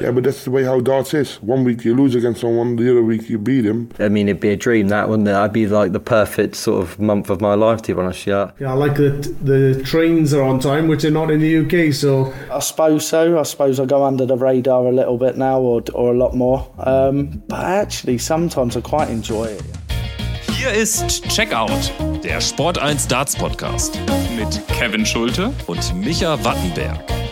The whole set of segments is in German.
Yeah, but that's the way how darts is. One week you lose against someone, the other week you beat him. I mean, it'd be a dream that, wouldn't it? I'd be like the perfect sort of month of my life, to be honest. Yeah. Yeah, I like that the trains are on time, which are not in the UK. So I suppose so. I suppose I go under the radar a little bit now, or, or a lot more. Um, but actually, sometimes I quite enjoy it. Hier ist Checkout, der Sport 1 Darts Podcast mit Kevin Schulte und Micha Wattenberg.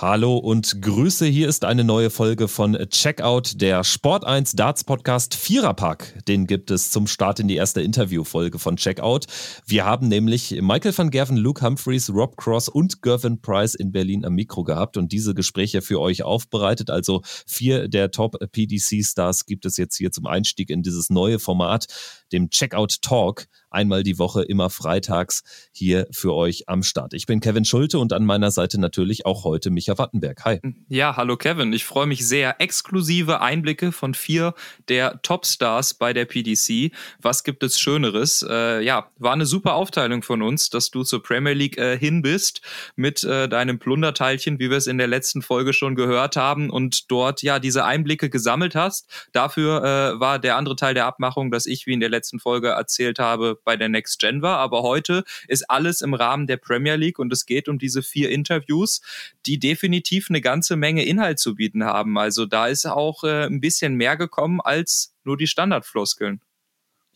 Hallo und Grüße. Hier ist eine neue Folge von Checkout, der Sport 1 Darts Podcast Viererpack. Den gibt es zum Start in die erste Interviewfolge von Checkout. Wir haben nämlich Michael van Gerven, Luke Humphreys, Rob Cross und Gervin Price in Berlin am Mikro gehabt und diese Gespräche für euch aufbereitet. Also vier der Top PDC Stars gibt es jetzt hier zum Einstieg in dieses neue Format, dem Checkout Talk einmal die Woche, immer freitags hier für euch am Start. Ich bin Kevin Schulte und an meiner Seite natürlich auch heute Micha Wattenberg. Hi. Ja, hallo Kevin. Ich freue mich sehr. Exklusive Einblicke von vier der Topstars bei der PDC. Was gibt es Schöneres? Äh, ja, war eine super Aufteilung von uns, dass du zur Premier League äh, hin bist mit äh, deinem Plunderteilchen, wie wir es in der letzten Folge schon gehört haben und dort ja diese Einblicke gesammelt hast. Dafür äh, war der andere Teil der Abmachung, dass ich, wie in der letzten Folge erzählt habe, bei der Next Gen war. Aber heute ist alles im Rahmen der Premier League und es geht um diese vier Interviews, die definitiv eine ganze Menge Inhalt zu bieten haben. Also da ist auch äh, ein bisschen mehr gekommen als nur die Standardfloskeln.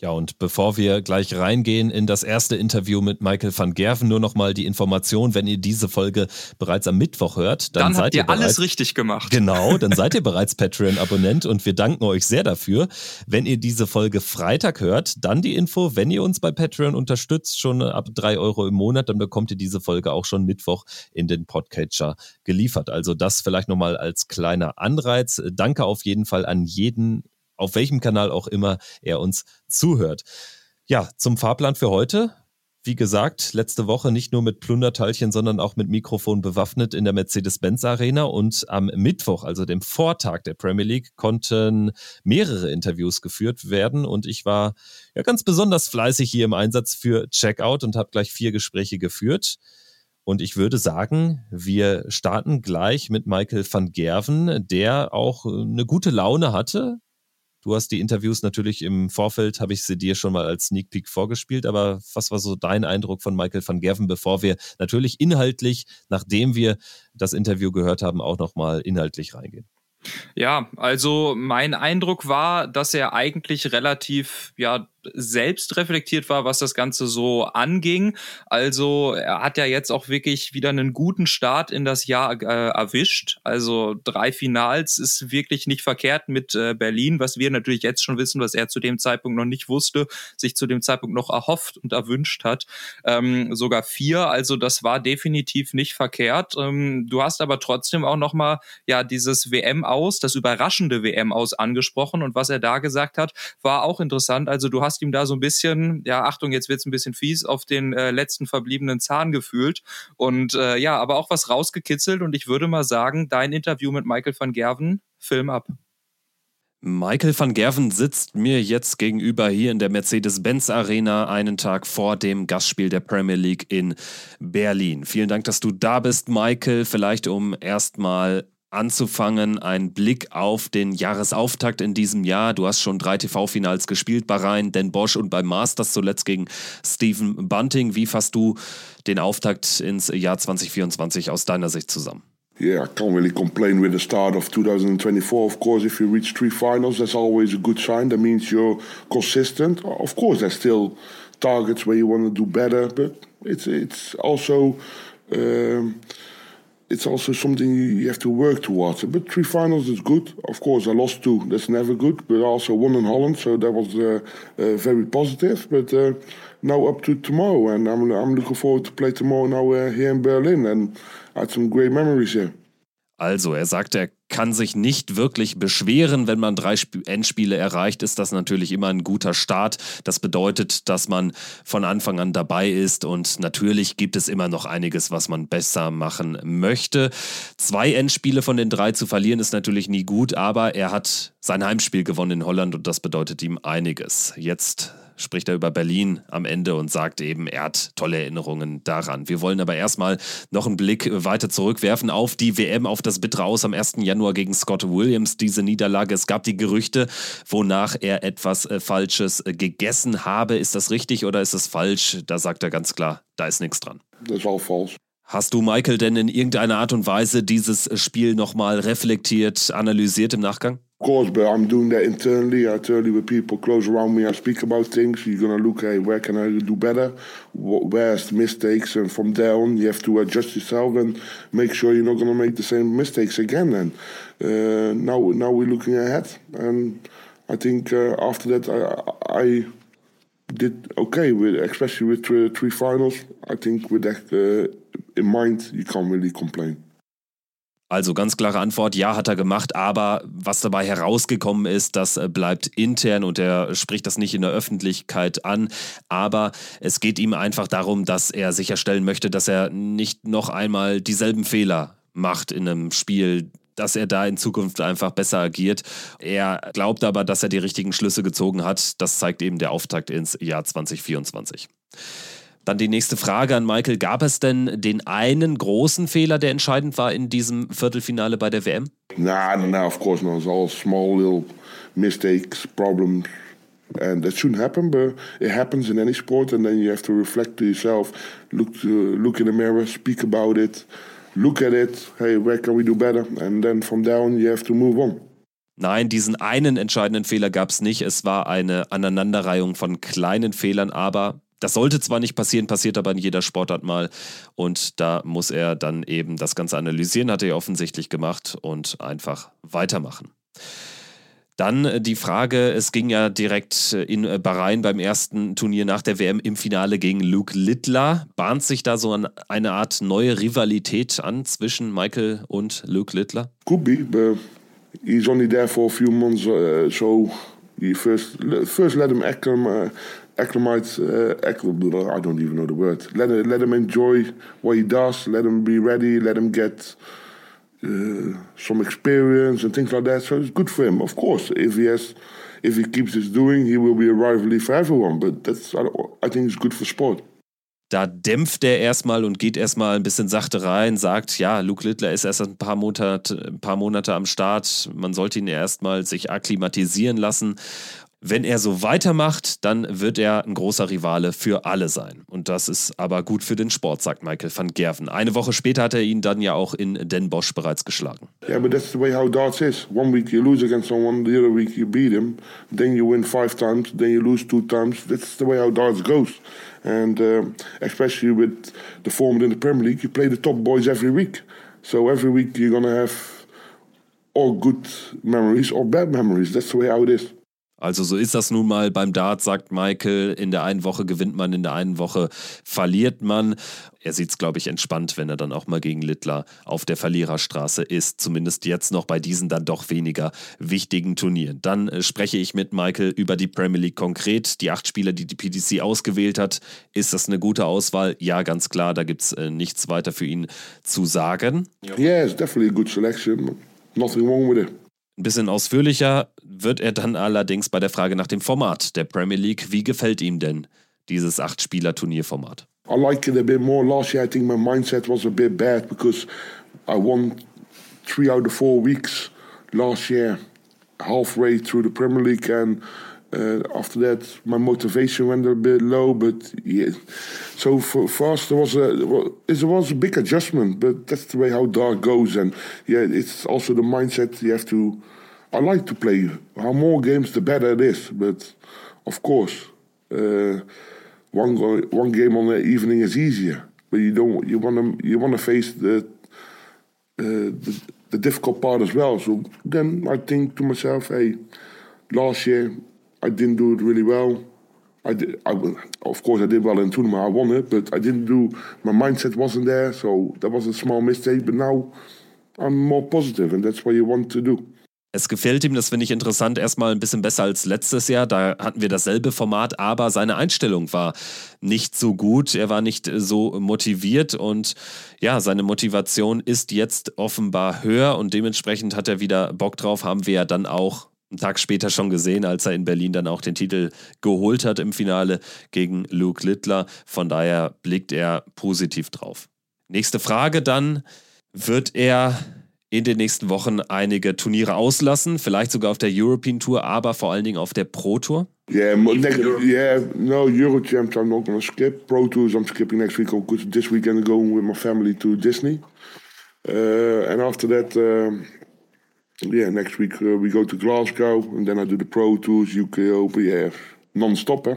Ja, und bevor wir gleich reingehen in das erste Interview mit Michael van Gerven, nur nochmal die Information, wenn ihr diese Folge bereits am Mittwoch hört, dann, dann seid ihr bereits, alles richtig gemacht. Genau, dann seid ihr bereits Patreon-Abonnent und wir danken euch sehr dafür. Wenn ihr diese Folge Freitag hört, dann die Info, wenn ihr uns bei Patreon unterstützt, schon ab drei Euro im Monat, dann bekommt ihr diese Folge auch schon Mittwoch in den Podcatcher geliefert. Also das vielleicht nochmal als kleiner Anreiz. Danke auf jeden Fall an jeden auf welchem Kanal auch immer er uns zuhört. Ja, zum Fahrplan für heute. Wie gesagt, letzte Woche nicht nur mit Plunderteilchen, sondern auch mit Mikrofon bewaffnet in der Mercedes-Benz Arena. Und am Mittwoch, also dem Vortag der Premier League, konnten mehrere Interviews geführt werden. Und ich war ja ganz besonders fleißig hier im Einsatz für Checkout und habe gleich vier Gespräche geführt. Und ich würde sagen, wir starten gleich mit Michael van Gerven, der auch eine gute Laune hatte, Du hast die Interviews natürlich im Vorfeld, habe ich sie dir schon mal als Sneak Peek vorgespielt, aber was war so dein Eindruck von Michael van Gerven, bevor wir natürlich inhaltlich, nachdem wir das Interview gehört haben, auch nochmal inhaltlich reingehen? Ja, also mein Eindruck war, dass er eigentlich relativ, ja, selbst reflektiert war, was das Ganze so anging. Also er hat ja jetzt auch wirklich wieder einen guten Start in das Jahr äh, erwischt. Also drei Finals ist wirklich nicht verkehrt mit äh, Berlin, was wir natürlich jetzt schon wissen, was er zu dem Zeitpunkt noch nicht wusste, sich zu dem Zeitpunkt noch erhofft und erwünscht hat. Ähm, sogar vier, also das war definitiv nicht verkehrt. Ähm, du hast aber trotzdem auch noch mal ja dieses WM aus, das überraschende WM aus angesprochen und was er da gesagt hat, war auch interessant. Also du hast hast ihm da so ein bisschen, ja, Achtung, jetzt wird's ein bisschen fies, auf den äh, letzten verbliebenen Zahn gefühlt. Und äh, ja, aber auch was rausgekitzelt. Und ich würde mal sagen, dein Interview mit Michael van Gerven, Film ab. Michael van Gerven sitzt mir jetzt gegenüber hier in der Mercedes-Benz Arena einen Tag vor dem Gastspiel der Premier League in Berlin. Vielen Dank, dass du da bist, Michael. Vielleicht um erstmal anzufangen, ein Blick auf den Jahresauftakt in diesem Jahr. Du hast schon drei TV-Finals gespielt, Bahrain, Den Bosch und beim Masters zuletzt gegen Stephen Bunting. Wie fasst du den Auftakt ins Jahr 2024 aus deiner Sicht zusammen? Yeah, I can't really complain with the start of 2024. Of course, if you reach three finals, that's always a good sign. That means you're consistent. Of course, there's still targets where you want to do better, but it's it's also um, it's also something you have to work towards. But three finals is good. Of course, I lost two. That's never good. But I also won in Holland, so that was uh, uh, very positive. But uh, now up to tomorrow, and I'm I'm looking forward to play tomorrow now uh, here in Berlin, and I had some great memories here. Also, er sagt, er kann sich nicht wirklich beschweren. Wenn man drei Endspiele erreicht, ist das natürlich immer ein guter Start. Das bedeutet, dass man von Anfang an dabei ist und natürlich gibt es immer noch einiges, was man besser machen möchte. Zwei Endspiele von den drei zu verlieren ist natürlich nie gut, aber er hat sein Heimspiel gewonnen in Holland und das bedeutet ihm einiges. Jetzt spricht er über Berlin am Ende und sagt eben, er hat tolle Erinnerungen daran. Wir wollen aber erstmal noch einen Blick weiter zurückwerfen auf die WM, auf das Bittere aus am 1. Januar gegen Scott Williams, diese Niederlage. Es gab die Gerüchte, wonach er etwas äh, Falsches äh, gegessen habe. Ist das richtig oder ist das falsch? Da sagt er ganz klar, da ist nichts dran. Das ist all false. Hast du, Michael, denn in irgendeiner Art und Weise dieses Spiel nochmal reflektiert, analysiert im Nachgang? Of course, but I'm doing that internally. I tell you, with people close around me, I speak about things. You're gonna look, hey, where can I do better? Where's the mistakes? And from there on, you have to adjust yourself and make sure you're not gonna make the same mistakes again. And uh, now, now we're looking ahead, and I think uh, after that, I, I did okay with, especially with three, three finals. I think with that uh, in mind, you can't really complain. Also ganz klare Antwort, ja, hat er gemacht, aber was dabei herausgekommen ist, das äh, bleibt intern und er spricht das nicht in der Öffentlichkeit an, aber es geht ihm einfach darum, dass er sicherstellen möchte, dass er nicht noch einmal dieselben Fehler macht in einem Spiel, dass er da in Zukunft einfach besser agiert. Er glaubt aber, dass er die richtigen Schlüsse gezogen hat. Das zeigt eben der Auftakt ins Jahr 2024. Dann die nächste Frage an Michael. Gab es denn den einen großen Fehler, der entscheidend war in diesem Viertelfinale bei der WM? Nah, no, of course not. It's all small little mistakes, problems. And that shouldn't happen, but it happens in any sport, and then you have to reflect to yourself, look to, look in the mirror, speak about it, look at it. Hey, where can we do better? And then from there on, you have to move on. Nein, diesen einen entscheidenden Fehler gab es nicht. Es war eine Aneinanderreihung von kleinen Fehlern, aber das sollte zwar nicht passieren, passiert aber in jeder Sportart mal. Und da muss er dann eben das Ganze analysieren, hat er ja offensichtlich gemacht und einfach weitermachen. Dann äh, die Frage, es ging ja direkt äh, in äh, Bahrain beim ersten Turnier nach der WM im Finale gegen Luke Littler. Bahnt sich da so eine Art neue Rivalität an zwischen Michael und Luke Littler? Could be, but he's only there for a few months, uh, so first, first let him acclimate, acclimate, uh, acclimate, I don't even know the word. Let, let him enjoy what he does, let him be ready, let him get uh, some experience and things like that. So it's good for him, of course. If he has, if he keeps this doing, he will be a rivalry for everyone. But that's, I, I think it's good for sport. Da dämpft er erstmal und geht erstmal ein bisschen sachte rein, sagt, ja, Luke Littler ist erst ein paar Monate, ein paar Monate am Start, man sollte ihn erstmal sich akklimatisieren lassen. Wenn er so weitermacht, dann wird er ein großer Rivale für alle sein. Und das ist aber gut für den Sport, sagt Michael van Gerven. Eine Woche später hat er ihn dann ja auch in Den Bosch bereits geschlagen. Yeah, but that's the way how darts is. One week you lose against someone, the other week you beat him, then you win five times, then you lose two times. That's the way how darts goes. And uh, especially with the format in the Premier League, you play the top boys every week. So every week you're gonna have all good memories or bad memories. That's the way how it is. Also so ist das nun mal beim Dart, sagt Michael. In der einen Woche gewinnt man, in der einen Woche verliert man. Er sieht es, glaube ich, entspannt, wenn er dann auch mal gegen Littler auf der Verliererstraße ist. Zumindest jetzt noch bei diesen dann doch weniger wichtigen Turnieren. Dann äh, spreche ich mit Michael über die Premier League konkret. Die acht Spieler, die die PDC ausgewählt hat. Ist das eine gute Auswahl? Ja, ganz klar. Da gibt es äh, nichts weiter für ihn zu sagen. Yeah, it's definitely a good selection. Nothing wrong with it. Ein bisschen ausführlicher wird er dann allerdings bei der Frage nach dem Format der Premier League. Wie gefällt ihm denn dieses Acht-Spieler-Turnierformat? I like it a bit more. Last year, I think my mindset was a bit bad because I won three out of four weeks last year, halfway through the Premier League, and after that, my motivation went a bit low. But yeah, so for, for us, there was a it was a big adjustment. But that's the way how dark goes, and yeah, it's also the mindset you have to. I like to play. How more games, the better it is. But of course, uh, one go, one game on the evening is easier. But you don't. You want to. You want to face the, uh, the the difficult part as well. So then I think to myself, hey, last year I didn't do it really well. I did, I, of course, I did well in tournament. I won it, but I didn't do. My mindset wasn't there, so that was a small mistake. But now I'm more positive, and that's what you want to do. Es gefällt ihm, das finde ich interessant, erstmal ein bisschen besser als letztes Jahr. Da hatten wir dasselbe Format, aber seine Einstellung war nicht so gut. Er war nicht so motiviert und ja, seine Motivation ist jetzt offenbar höher und dementsprechend hat er wieder Bock drauf, haben wir ja dann auch einen Tag später schon gesehen, als er in Berlin dann auch den Titel geholt hat im Finale gegen Luke Littler. Von daher blickt er positiv drauf. Nächste Frage dann, wird er in den nächsten Wochen einige Turniere auslassen, vielleicht sogar auf der European Tour, aber vor allen Dingen auf der Pro Tour? Yeah, next, yeah, no Euro Champs I'm not to skip. Pro Tours I'm skipping next week because this weekend I'm going with my family to Disney. Uh, and after that, yeah, next week uh, we go to Glasgow and then I do the Pro Tours, UK Open, yeah, non-stop. Eh?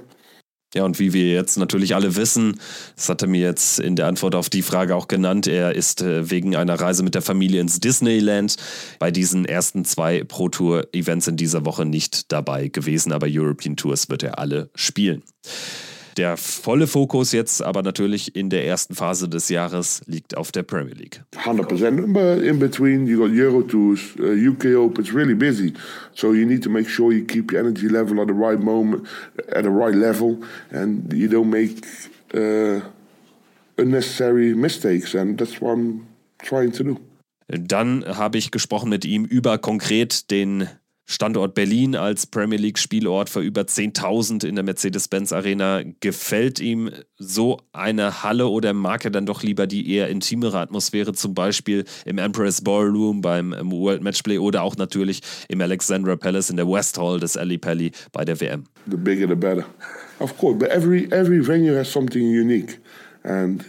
Ja, und wie wir jetzt natürlich alle wissen, das hat er mir jetzt in der Antwort auf die Frage auch genannt, er ist äh, wegen einer Reise mit der Familie ins Disneyland bei diesen ersten zwei Pro Tour Events in dieser Woche nicht dabei gewesen, aber European Tours wird er alle spielen. Der volle Fokus jetzt aber natürlich in der ersten Phase des Jahres liegt auf der Premier League. 100%. But in between, you got Euro Tours, uh, UK Open, it's really busy. So you need to make sure you keep your energy level at the right moment, at the right level, and you don't make uh, unnecessary mistakes. And that's what I'm trying to do. Dann habe ich gesprochen mit ihm über konkret den Standort Berlin als Premier League Spielort für über 10.000 in der Mercedes-Benz Arena. Gefällt ihm so eine Halle oder mag er dann doch lieber die eher intimere Atmosphäre, zum Beispiel im Empress Ballroom beim World Matchplay oder auch natürlich im Alexandra Palace in der West Hall des Ali Pally bei der WM? The bigger the better. Of course, but every, every venue has something unique. And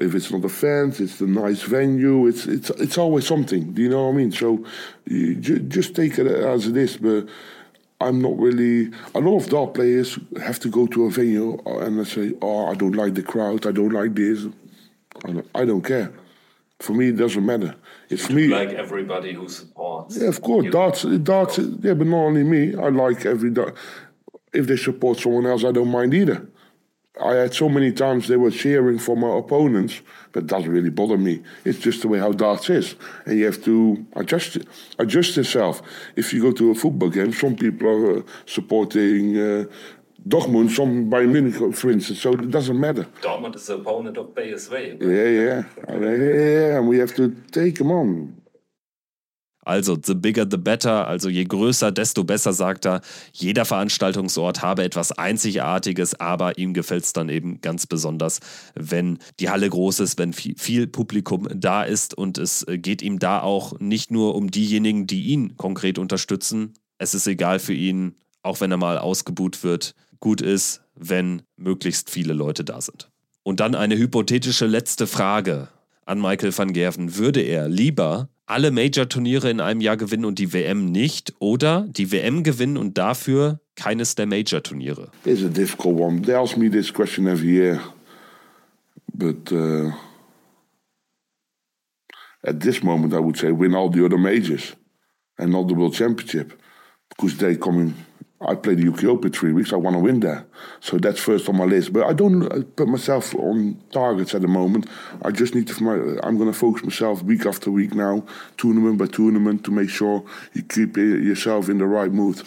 if it's not a fence, it's a nice venue. It's it's it's always something. Do you know what I mean? So ju just take it as it is. But I'm not really. A lot of dart players have to go to a venue and they say, "Oh, I don't like the crowd. I don't like this." I don't, I don't care. For me, it doesn't matter. It's me. Like everybody who supports. Yeah, of course. Darts, darts. Yeah, but not only me. I like every. dart. If they support someone else, I don't mind either. I had so many times they were cheering for my opponents, but it doesn't really bother me. It's just the way how darts is, and you have to adjust adjust yourself. If you go to a football game, some people are uh, supporting uh, Dortmund, some Bayern Munich, for instance. So it doesn't matter. Dortmund is the opponent of PSV. Yeah, yeah, yeah, and we have to take them on. Also the bigger the better, also je größer, desto besser, sagt er. Jeder Veranstaltungsort habe etwas Einzigartiges, aber ihm gefällt es dann eben ganz besonders, wenn die Halle groß ist, wenn viel, viel, Publikum da ist und es geht ihm da auch nicht nur um diejenigen, die ihn konkret unterstützen. Es ist egal für ihn, auch wenn er mal ausgebuht wird, gut ist, wenn möglichst viele Leute da sind. Und dann eine hypothetische letzte Frage an Michael van Gerven. Würde er lieber alle Major-Turniere in einem Jahr gewinnen und die WM nicht oder die WM gewinnen und dafür keines der Major-Turniere? It's a difficult one. They ask me this question every year. But uh, at this moment I would say win all the other majors and not the World Championship because they coming I played the UK Open three weeks. I want to win there, so that's first on my list. But I don't uh, put myself on targets at the moment. I just need to. I'm going to focus myself week after week now, tournament by tournament, to make sure you keep yourself in the right mood.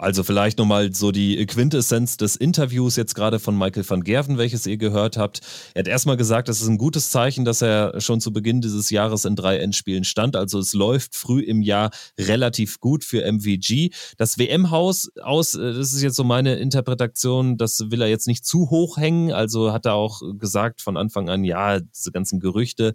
Also vielleicht nochmal so die Quintessenz des Interviews jetzt gerade von Michael van Gerven, welches ihr gehört habt. Er hat erstmal gesagt, es ist ein gutes Zeichen, dass er schon zu Beginn dieses Jahres in drei Endspielen stand. Also es läuft früh im Jahr relativ gut für MVG. Das WM-Haus aus, äh, das ist jetzt so meine Interpretation, das will er jetzt nicht zu hoch hängen. Also hat er auch gesagt von Anfang an, ja, diese ganzen Gerüchte,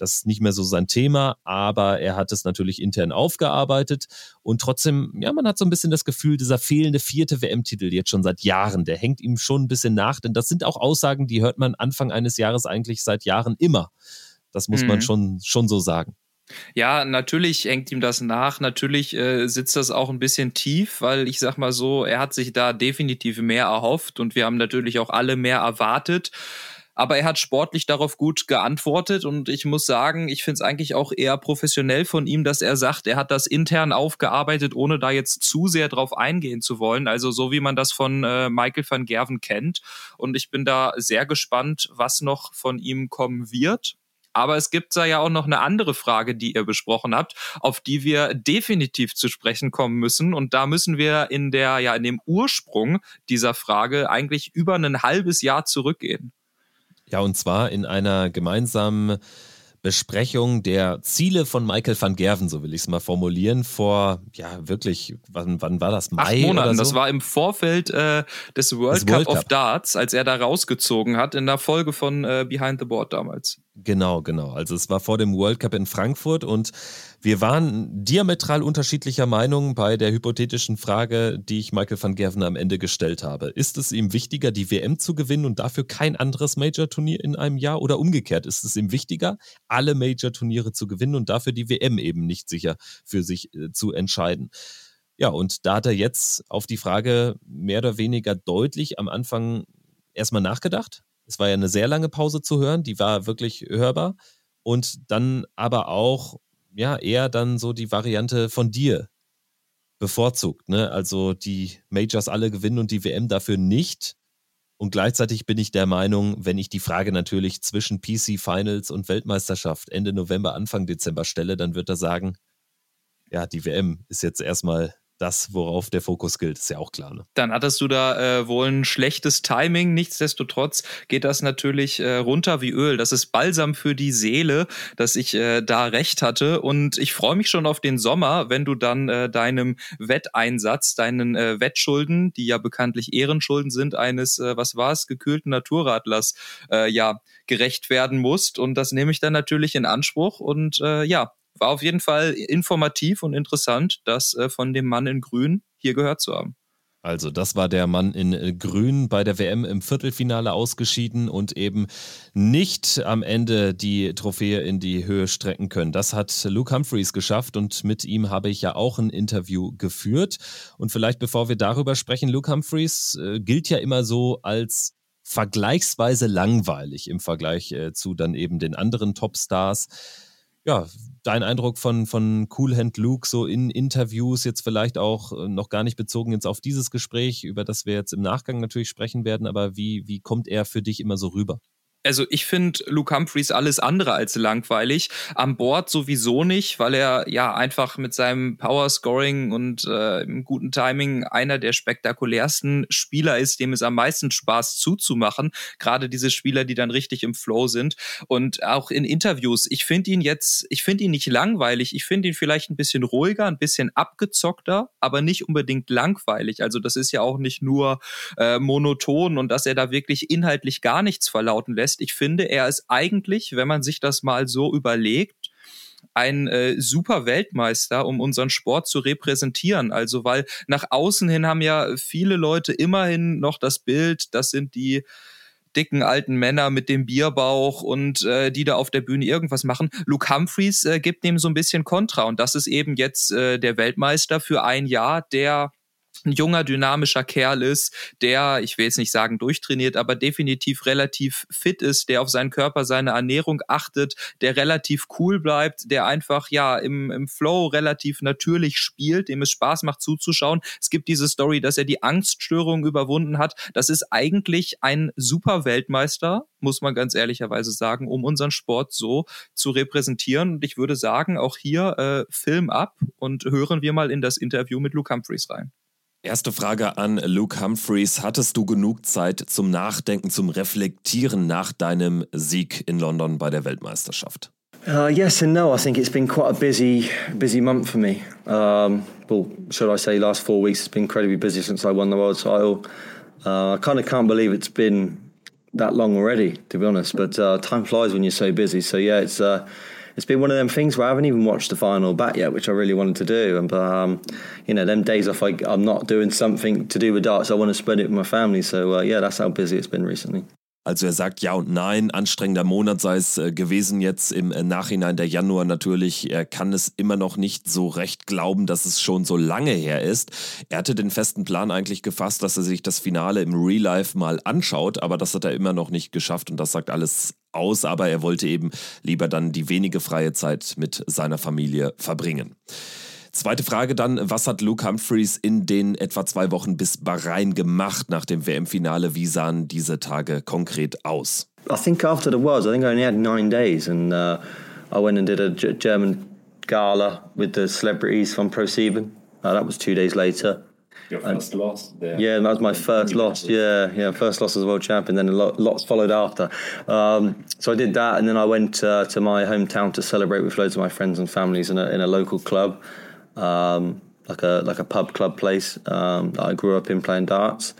das ist nicht mehr so sein Thema, aber er hat es natürlich intern aufgearbeitet und trotzdem, ja, man hat so ein bisschen das Gefühl, dieser fehlende vierte WM-Titel jetzt schon seit Jahren, der hängt ihm schon ein bisschen nach, denn das sind auch Aussagen, die hört man Anfang eines Jahres eigentlich seit Jahren immer. Das muss mhm. man schon, schon so sagen. Ja, natürlich hängt ihm das nach. Natürlich äh, sitzt das auch ein bisschen tief, weil ich sag mal so, er hat sich da definitiv mehr erhofft und wir haben natürlich auch alle mehr erwartet. Aber er hat sportlich darauf gut geantwortet und ich muss sagen, ich finde es eigentlich auch eher professionell von ihm, dass er sagt, er hat das intern aufgearbeitet, ohne da jetzt zu sehr drauf eingehen zu wollen. Also so wie man das von äh, Michael van Gerven kennt. Und ich bin da sehr gespannt, was noch von ihm kommen wird. Aber es gibt da ja auch noch eine andere Frage, die ihr besprochen habt, auf die wir definitiv zu sprechen kommen müssen. Und da müssen wir in der, ja, in dem Ursprung dieser Frage eigentlich über ein halbes Jahr zurückgehen. Ja, und zwar in einer gemeinsamen Besprechung der Ziele von Michael van Gerven, so will ich es mal formulieren, vor, ja, wirklich, wann, wann war das? Mai Acht Monaten. So? Das war im Vorfeld äh, des World Cup World of Cup. Darts, als er da rausgezogen hat, in der Folge von äh, Behind the Board damals. Genau, genau. Also es war vor dem World Cup in Frankfurt und wir waren diametral unterschiedlicher Meinung bei der hypothetischen Frage, die ich Michael van Gerven am Ende gestellt habe. Ist es ihm wichtiger, die WM zu gewinnen und dafür kein anderes Major-Turnier in einem Jahr? Oder umgekehrt, ist es ihm wichtiger, alle Major-Turniere zu gewinnen und dafür die WM eben nicht sicher für sich äh, zu entscheiden? Ja, und da hat er jetzt auf die Frage mehr oder weniger deutlich am Anfang erstmal nachgedacht. Es war ja eine sehr lange Pause zu hören, die war wirklich hörbar. Und dann aber auch, ja, eher dann so die Variante von dir bevorzugt. Ne? Also die Majors alle gewinnen und die WM dafür nicht. Und gleichzeitig bin ich der Meinung, wenn ich die Frage natürlich zwischen PC Finals und Weltmeisterschaft Ende November, Anfang Dezember stelle, dann wird er sagen, ja, die WM ist jetzt erstmal das, worauf der Fokus gilt, ist ja auch klar. Ne? Dann hattest du da äh, wohl ein schlechtes Timing. Nichtsdestotrotz geht das natürlich äh, runter wie Öl. Das ist Balsam für die Seele, dass ich äh, da recht hatte. Und ich freue mich schon auf den Sommer, wenn du dann äh, deinem Wetteinsatz, deinen äh, Wettschulden, die ja bekanntlich Ehrenschulden sind, eines, äh, was war es, gekühlten Naturradlers, äh, ja, gerecht werden musst. Und das nehme ich dann natürlich in Anspruch. Und äh, ja, war auf jeden Fall informativ und interessant, das äh, von dem Mann in Grün hier gehört zu haben. Also, das war der Mann in äh, Grün bei der WM im Viertelfinale ausgeschieden und eben nicht am Ende die Trophäe in die Höhe strecken können. Das hat Luke Humphreys geschafft und mit ihm habe ich ja auch ein Interview geführt. Und vielleicht bevor wir darüber sprechen, Luke Humphreys äh, gilt ja immer so als vergleichsweise langweilig im Vergleich äh, zu dann eben den anderen Topstars. Ja, dein Eindruck von, von Cool Hand Luke so in Interviews, jetzt vielleicht auch äh, noch gar nicht bezogen jetzt auf dieses Gespräch, über das wir jetzt im Nachgang natürlich sprechen werden, aber wie, wie kommt er für dich immer so rüber? Also ich finde Luke Humphreys alles andere als langweilig. Am Board sowieso nicht, weil er ja einfach mit seinem Power Scoring und äh, im guten Timing einer der spektakulärsten Spieler ist, dem es am meisten Spaß zuzumachen. Gerade diese Spieler, die dann richtig im Flow sind. Und auch in Interviews. Ich finde ihn jetzt, ich finde ihn nicht langweilig. Ich finde ihn vielleicht ein bisschen ruhiger, ein bisschen abgezockter, aber nicht unbedingt langweilig. Also das ist ja auch nicht nur äh, monoton und dass er da wirklich inhaltlich gar nichts verlauten lässt. Ich finde, er ist eigentlich, wenn man sich das mal so überlegt, ein äh, super Weltmeister, um unseren Sport zu repräsentieren. Also, weil nach außen hin haben ja viele Leute immerhin noch das Bild, das sind die dicken alten Männer mit dem Bierbauch und äh, die da auf der Bühne irgendwas machen. Luke Humphreys äh, gibt dem so ein bisschen Kontra und das ist eben jetzt äh, der Weltmeister für ein Jahr, der ein junger, dynamischer Kerl ist, der, ich will jetzt nicht sagen durchtrainiert, aber definitiv relativ fit ist, der auf seinen Körper, seine Ernährung achtet, der relativ cool bleibt, der einfach ja im, im Flow relativ natürlich spielt, dem es Spaß macht zuzuschauen. Es gibt diese Story, dass er die Angststörung überwunden hat. Das ist eigentlich ein super Weltmeister, muss man ganz ehrlicherweise sagen, um unseren Sport so zu repräsentieren. Und ich würde sagen, auch hier äh, Film ab und hören wir mal in das Interview mit Luke Humphreys rein. Erste Frage an Luke Humphreys. Hattest du genug Zeit zum Nachdenken, zum Reflektieren nach deinem Sieg in London bei der Weltmeisterschaft? Uh, yes and no. I think it's been quite a busy, busy month for me. Um, well, should I say, last four weeks has been incredibly busy since I won the world title. Uh, I kind of can't believe it's been that long already, to be honest. But uh, time flies when you're so busy. So yeah, it's uh, it's been one of them things where I haven't even watched the final back yet, which I really wanted to do. And um, you know, them days off, I, I'm not doing something to do with darts. I want to spend it with my family. So uh, yeah, that's how busy it's been recently. Also er sagt ja und nein, anstrengender Monat sei es äh, gewesen jetzt im äh, Nachhinein der Januar natürlich. Er kann es immer noch nicht so recht glauben, dass es schon so lange her ist. Er hatte den festen Plan eigentlich gefasst, dass er sich das Finale im Real Life mal anschaut, aber das hat er immer noch nicht geschafft und das sagt alles aus, aber er wollte eben lieber dann die wenige freie Zeit mit seiner Familie verbringen. Zweite Frage dann, was hat Luke Humphreys in den etwa zwei Wochen bis Bahrain gemacht nach dem WM-Finale? Wie sahen diese Tage konkret aus? I think after the Worlds, I think I only had nine days, and uh, I went and did a G German gala with the celebrities from ProSieben. Uh, that was two days later. Your first loss there. Yeah, that was my first loss. Yeah, yeah, first loss as world champion. Then a lot, lots followed after. Um, so I did that, and then I went uh, to my hometown to celebrate with loads of my friends and families in a, in a local club, um, like a like a pub club place um, that I grew up in playing darts.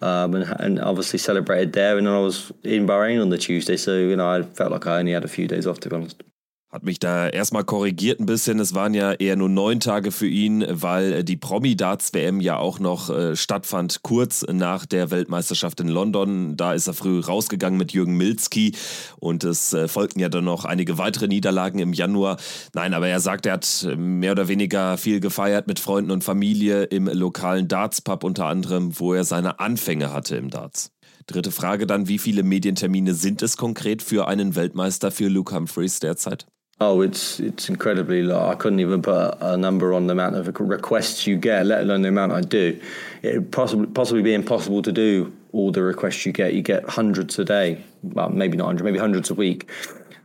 Um, and, and obviously celebrated there, and then I was in Bahrain on the Tuesday, so you know I felt like I only had a few days off to be honest. Hat mich da erstmal korrigiert ein bisschen. Es waren ja eher nur neun Tage für ihn, weil die Promi-Darts-WM ja auch noch äh, stattfand, kurz nach der Weltmeisterschaft in London. Da ist er früh rausgegangen mit Jürgen Milzki und es äh, folgten ja dann noch einige weitere Niederlagen im Januar. Nein, aber er sagt, er hat mehr oder weniger viel gefeiert mit Freunden und Familie im lokalen Darts-Pub unter anderem, wo er seine Anfänge hatte im Darts. Dritte Frage dann, wie viele Medientermine sind es konkret für einen Weltmeister für Luke Humphreys derzeit? Oh, it's it's incredibly low. I couldn't even put a, number on the amount of requests you get, let alone the amount I do. It possibly possibly be impossible to do all the requests you get. You get hundreds a day, well, maybe not hundred, maybe hundreds a week.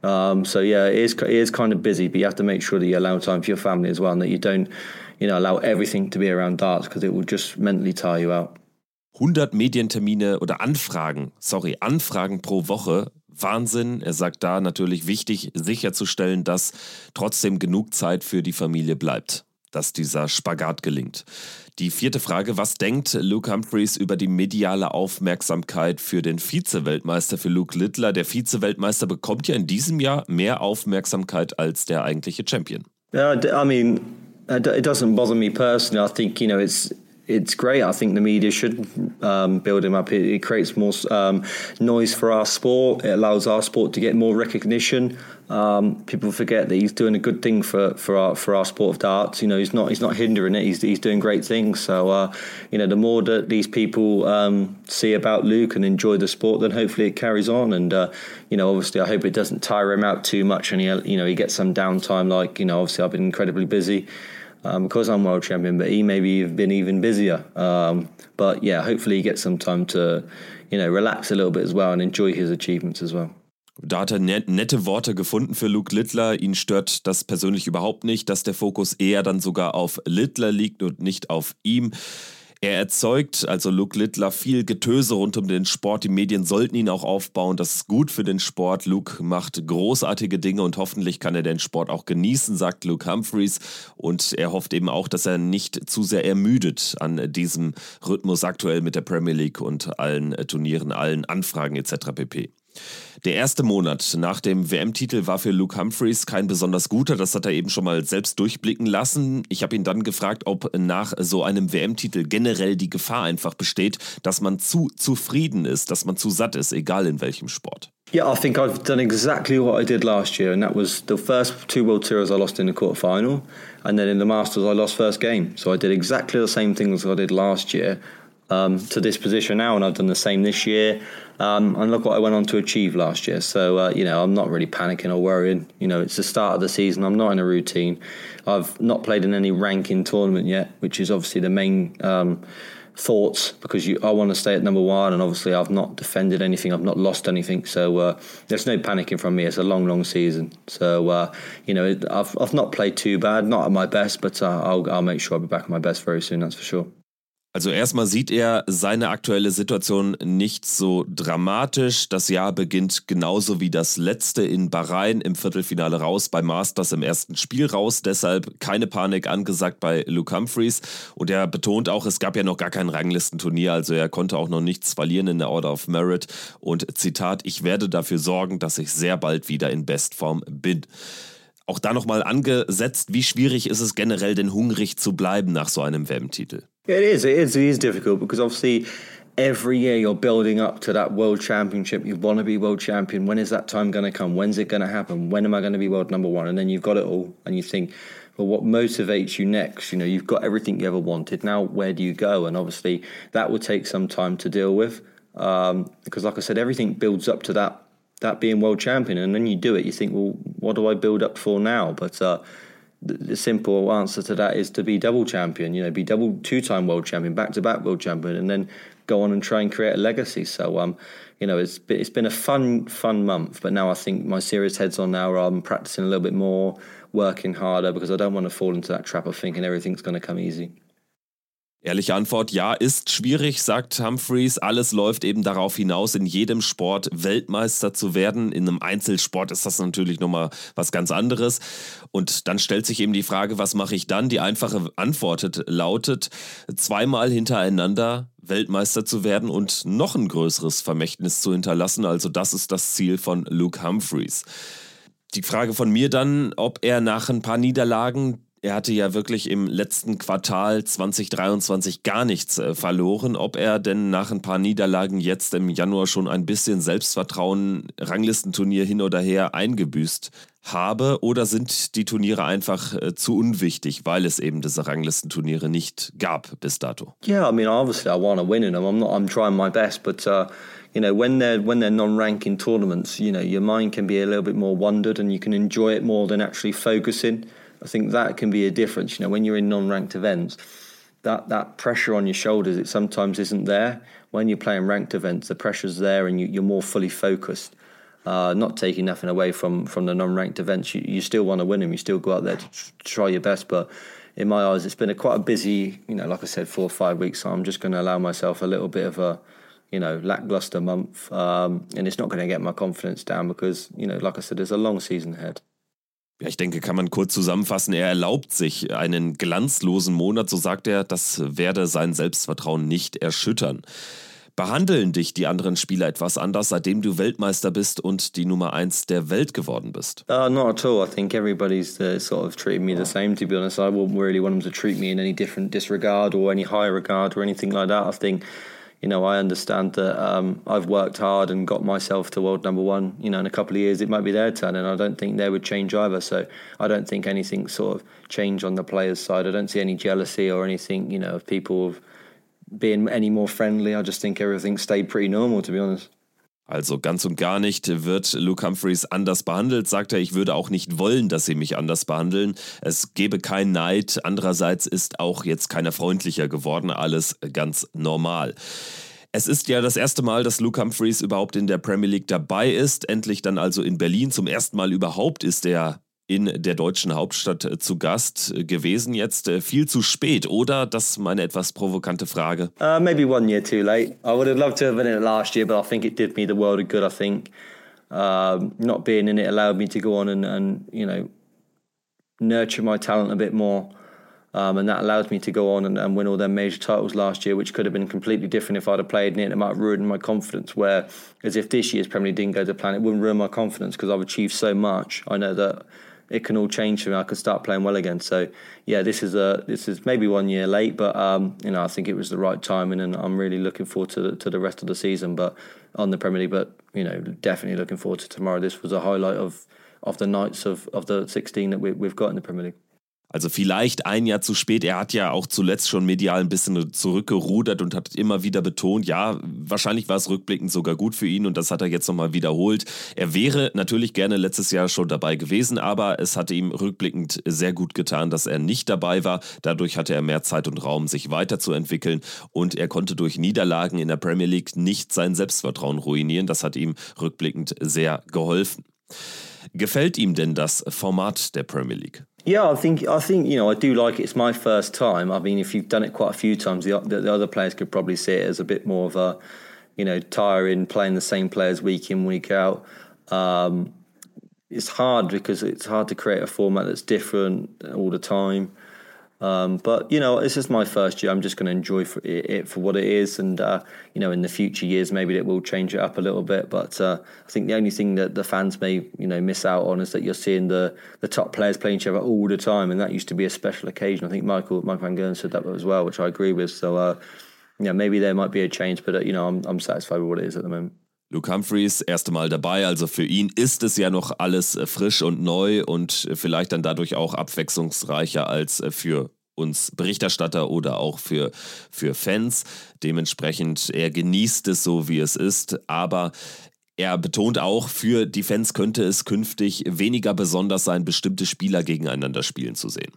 Um, so yeah, it is it is kind of busy, but you have to make sure that you allow time for your family as well, and that you don't, you know, allow everything to be around darts because it will just mentally tire you out. 100 Medientermine oder Anfragen, sorry, Anfragen pro Woche Wahnsinn. Er sagt da natürlich wichtig, sicherzustellen, dass trotzdem genug Zeit für die Familie bleibt, dass dieser Spagat gelingt. Die vierte Frage, was denkt Luke Humphreys über die mediale Aufmerksamkeit für den Vize-Weltmeister, für Luke Littler? Der Vize-Weltmeister bekommt ja in diesem Jahr mehr Aufmerksamkeit als der eigentliche Champion. Yeah, I mean, it doesn't bother me personally. I think, you know, it's it's great. I think the media should um, build him up. It, it creates more um, noise for our sport. It allows our sport to get more recognition. Um, people forget that he's doing a good thing for, for our for our sport of darts. You know, he's not he's not hindering it. He's he's doing great things. So, uh, you know, the more that these people um, see about Luke and enjoy the sport, then hopefully it carries on. And uh, you know, obviously, I hope it doesn't tire him out too much, and he you know he gets some downtime. Like you know, obviously, I've been incredibly busy um, because I'm world champion, but he maybe have been even busier. Um, but yeah, hopefully he gets some time to, you know, relax a little bit as well and enjoy his achievements as well. Da hat er nette Worte gefunden für Luke Littler. Ihn stört das persönlich überhaupt nicht, dass der Fokus eher dann sogar auf Littler liegt und nicht auf ihm. Er erzeugt, also Luke Littler, viel Getöse rund um den Sport. Die Medien sollten ihn auch aufbauen. Das ist gut für den Sport. Luke macht großartige Dinge und hoffentlich kann er den Sport auch genießen, sagt Luke Humphreys. Und er hofft eben auch, dass er nicht zu sehr ermüdet an diesem Rhythmus aktuell mit der Premier League und allen Turnieren, allen Anfragen etc. pp. Der erste Monat nach dem WM-Titel war für Luke Humphreys kein besonders guter, das hat er eben schon mal selbst durchblicken lassen. Ich habe ihn dann gefragt, ob nach so einem WM-Titel generell die Gefahr einfach besteht, dass man zu zufrieden ist, dass man zu satt ist, egal in welchem Sport. Yeah, I think I've done exactly what I did last year, and that was the first two World Tours I lost in the quarter final, and then in the Masters I lost first game. So I did exactly the same things I did last year. Um, to this position now, and I've done the same this year. Um, and look what I went on to achieve last year. So uh, you know, I'm not really panicking or worrying. You know, it's the start of the season. I'm not in a routine. I've not played in any ranking tournament yet, which is obviously the main. Um, thoughts because you, I want to stay at number one, and obviously I've not defended anything, I've not lost anything, so uh, there's no panicking from me. It's a long, long season, so uh, you know I've I've not played too bad, not at my best, but uh, I'll I'll make sure I'll be back at my best very soon. That's for sure. Also erstmal sieht er seine aktuelle Situation nicht so dramatisch. Das Jahr beginnt genauso wie das letzte in Bahrain im Viertelfinale raus, bei Masters im ersten Spiel raus. Deshalb keine Panik angesagt bei Luke Humphreys. Und er betont auch, es gab ja noch gar kein Ranglistenturnier, also er konnte auch noch nichts verlieren in der Order of Merit. Und Zitat, ich werde dafür sorgen, dass ich sehr bald wieder in Bestform bin. Auch da nochmal angesetzt, wie schwierig ist es generell denn hungrig zu bleiben nach so einem WM-Titel? It is. It is. It is difficult because obviously every year you're building up to that world championship. You want to be world champion. When is that time going to come? When's it going to happen? When am I going to be world number one? And then you've got it all, and you think, well, what motivates you next? You know, you've got everything you ever wanted. Now, where do you go? And obviously, that will take some time to deal with um, because, like I said, everything builds up to that that being world champion, and then you do it. You think, well, what do I build up for now? But uh, the simple answer to that is to be double champion. You know, be double two-time world champion, back-to-back world champion, and then go on and try and create a legacy. So, um, you know, it's it's been a fun fun month. But now I think my serious head's on now. I'm practicing a little bit more, working harder because I don't want to fall into that trap of thinking everything's going to come easy. Ehrliche Antwort, ja, ist schwierig, sagt Humphreys. Alles läuft eben darauf hinaus, in jedem Sport Weltmeister zu werden. In einem Einzelsport ist das natürlich nochmal was ganz anderes. Und dann stellt sich eben die Frage, was mache ich dann? Die einfache Antwort lautet, zweimal hintereinander Weltmeister zu werden und noch ein größeres Vermächtnis zu hinterlassen. Also das ist das Ziel von Luke Humphreys. Die Frage von mir dann, ob er nach ein paar Niederlagen er hatte ja wirklich im letzten Quartal 2023 gar nichts äh, verloren. Ob er denn nach ein paar Niederlagen jetzt im Januar schon ein bisschen Selbstvertrauen, Ranglistenturnier hin oder her eingebüßt habe oder sind die Turniere einfach äh, zu unwichtig, weil es eben diese Ranglistenturniere nicht gab bis dato? Yeah, I mean obviously I want to win in them. I'm not I'm trying my best, but uh, you know when they're when they're non-ranking tournaments, you know your mind can be a little bit more wondered and you can enjoy it more than actually focusing. I think that can be a difference. You know, when you're in non-ranked events, that that pressure on your shoulders it sometimes isn't there. When you're playing ranked events, the pressure's there and you, are more fully focused. Uh, not taking nothing away from from the non-ranked events, you, you still want to win them. You still go out there to try your best, but in my eyes, it's been a quite a busy, you know, like I said, four or five weeks. So I'm just going to allow myself a little bit of a, you know, lackluster month, um, and it's not going to get my confidence down because, you know, like I said, there's a long season ahead. Ja, ich denke, kann man kurz zusammenfassen. Er erlaubt sich einen glanzlosen Monat, so sagt er, das werde sein Selbstvertrauen nicht erschüttern. Behandeln dich die anderen Spieler etwas anders, seitdem du Weltmeister bist und die Nummer eins der Welt geworden bist? Uh, not at all. I think everybody's uh, sort of treating me the same. To be honest, I wouldn't really want them to treat me in any different disregard or any higher regard or anything like that. I think you know, I understand that um, I've worked hard and got myself to world number one. You know, in a couple of years, it might be their turn, and I don't think they would change either. So I don't think anything sort of change on the players' side. I don't see any jealousy or anything, you know, of people being any more friendly. I just think everything stayed pretty normal, to be honest. Also ganz und gar nicht wird Luke Humphreys anders behandelt, sagt er. Ich würde auch nicht wollen, dass sie mich anders behandeln. Es gebe keinen Neid. Andererseits ist auch jetzt keiner freundlicher geworden. Alles ganz normal. Es ist ja das erste Mal, dass Luke Humphreys überhaupt in der Premier League dabei ist. Endlich dann also in Berlin. Zum ersten Mal überhaupt ist er in der deutschen Hauptstadt äh, zu Gast äh, gewesen. Jetzt äh, viel zu spät, oder? Das ist meine etwas provokante Frage. Uh, maybe one year too late. I would have loved to have been in it last year, but I think it did me the world of good. I think um, not being in it allowed me to go on and, and you know nurture my talent a bit more. Um, and that allows me to go on and, and, win all their major titles last year, which could have been completely different if I'd have played in it. It might have ruined my confidence. Where, as if this year's Premier League didn't go to plan, it wouldn't ruin my confidence because I've achieved so much. I know that it can all change for me. I can start playing well again. So yeah, this is a this is maybe one year late, but um, you know I think it was the right timing, and I'm really looking forward to the, to the rest of the season. But on the Premier League, but you know definitely looking forward to tomorrow. This was a highlight of of the nights of of the 16 that we, we've got in the Premier League. Also vielleicht ein Jahr zu spät. Er hat ja auch zuletzt schon medial ein bisschen zurückgerudert und hat immer wieder betont, ja, wahrscheinlich war es rückblickend sogar gut für ihn und das hat er jetzt nochmal wiederholt. Er wäre natürlich gerne letztes Jahr schon dabei gewesen, aber es hatte ihm rückblickend sehr gut getan, dass er nicht dabei war. Dadurch hatte er mehr Zeit und Raum, sich weiterzuentwickeln und er konnte durch Niederlagen in der Premier League nicht sein Selbstvertrauen ruinieren. Das hat ihm rückblickend sehr geholfen. Gefällt ihm denn das Format der Premier League? Yeah, I think I think you know I do like it. It's my first time. I mean, if you've done it quite a few times, the, the, the other players could probably see it as a bit more of a, you know, tiring playing the same players week in week out. Um, it's hard because it's hard to create a format that's different all the time. Um, but you know, this is my first year. I'm just going to enjoy for it, for what it is, and uh, you know, in the future years, maybe it will change it up a little bit. But uh, I think the only thing that the fans may you know miss out on is that you're seeing the the top players playing each other all the time, and that used to be a special occasion. I think Michael Michael Van Gern said that as well, which I agree with. So, uh, yeah, maybe there might be a change, but uh, you know, I'm I'm satisfied with what it is at the moment. Luke Humphreys, erste Mal dabei, also für ihn ist es ja noch alles äh, frisch und neu und äh, vielleicht dann dadurch auch abwechslungsreicher als äh, für uns Berichterstatter oder auch für, für Fans. Dementsprechend, er genießt es so, wie es ist, aber er betont auch, für die Fans könnte es künftig weniger besonders sein, bestimmte Spieler gegeneinander spielen zu sehen.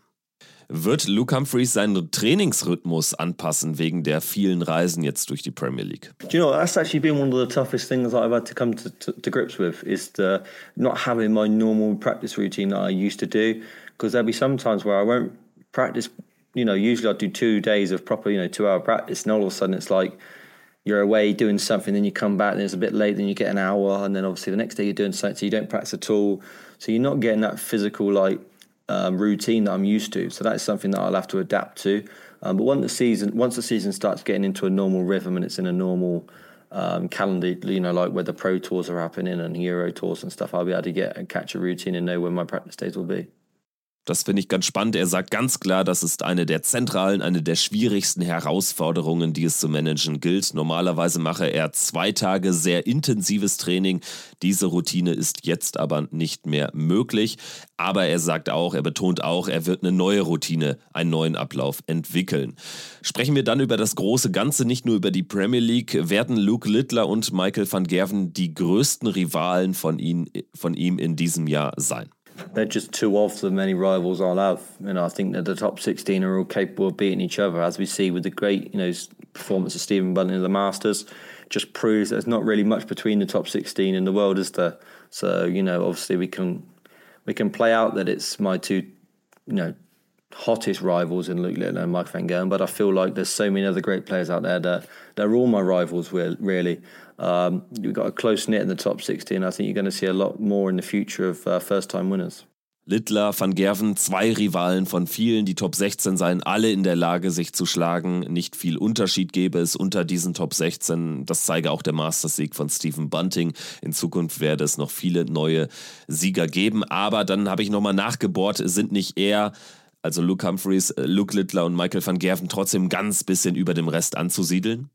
Wird Luke Humphreys seinen Trainingsrhythmus anpassen wegen der vielen Reisen jetzt durch die Premier League? Do you know that's actually been one of the toughest things that I've had to come to, to, to grips with is the, not having my normal practice routine that I used to do because there'll be some times where I won't practice you know, usually I do two days of proper, you know, two hour practice, and all of a sudden it's like you're away doing something, then you come back and it's a bit late, then you get an hour, and then obviously the next day you're doing something, so you don't practice at all. So you're not getting that physical like um, routine that I'm used to. So that's something that I'll have to adapt to. Um, but once the season once the season starts getting into a normal rhythm and it's in a normal um, calendar, you know, like where the pro tours are happening and Euro tours and stuff, I'll be able to get and catch a routine and know when my practice days will be. Das finde ich ganz spannend. Er sagt ganz klar, das ist eine der zentralen, eine der schwierigsten Herausforderungen, die es zu managen gilt. Normalerweise mache er zwei Tage sehr intensives Training. Diese Routine ist jetzt aber nicht mehr möglich. Aber er sagt auch, er betont auch, er wird eine neue Routine, einen neuen Ablauf entwickeln. Sprechen wir dann über das große Ganze, nicht nur über die Premier League. Werden Luke Littler und Michael van Gerven die größten Rivalen von, ihn, von ihm in diesem Jahr sein? They're just two of the many rivals I'll have. You know, I think that the top 16 are all capable of beating each other, as we see with the great, you know, performance of Stephen Bunting in the Masters. Just proves there's not really much between the top 16 in the world, is there? So you know, obviously we can we can play out that it's my two, you know, hottest rivals in Luke Little and Mike Van Gogh, but I feel like there's so many other great players out there that they're all my rivals. Really, um, we've got a close knit in the top 16. I think you're going to see a lot more in the future of uh, first-time winners. Littler, Van Gerven, zwei Rivalen von vielen. Die Top 16 seien alle in der Lage, sich zu schlagen. Nicht viel Unterschied gäbe es unter diesen Top 16. Das zeige auch der Masters-Sieg von Stephen Bunting. In Zukunft werde es noch viele neue Sieger geben. Aber dann habe ich nochmal nachgebohrt, sind nicht eher also Luke Humphreys, äh, Luke Littler und Michael van Gerven trotzdem ganz bisschen über dem Rest anzusiedeln?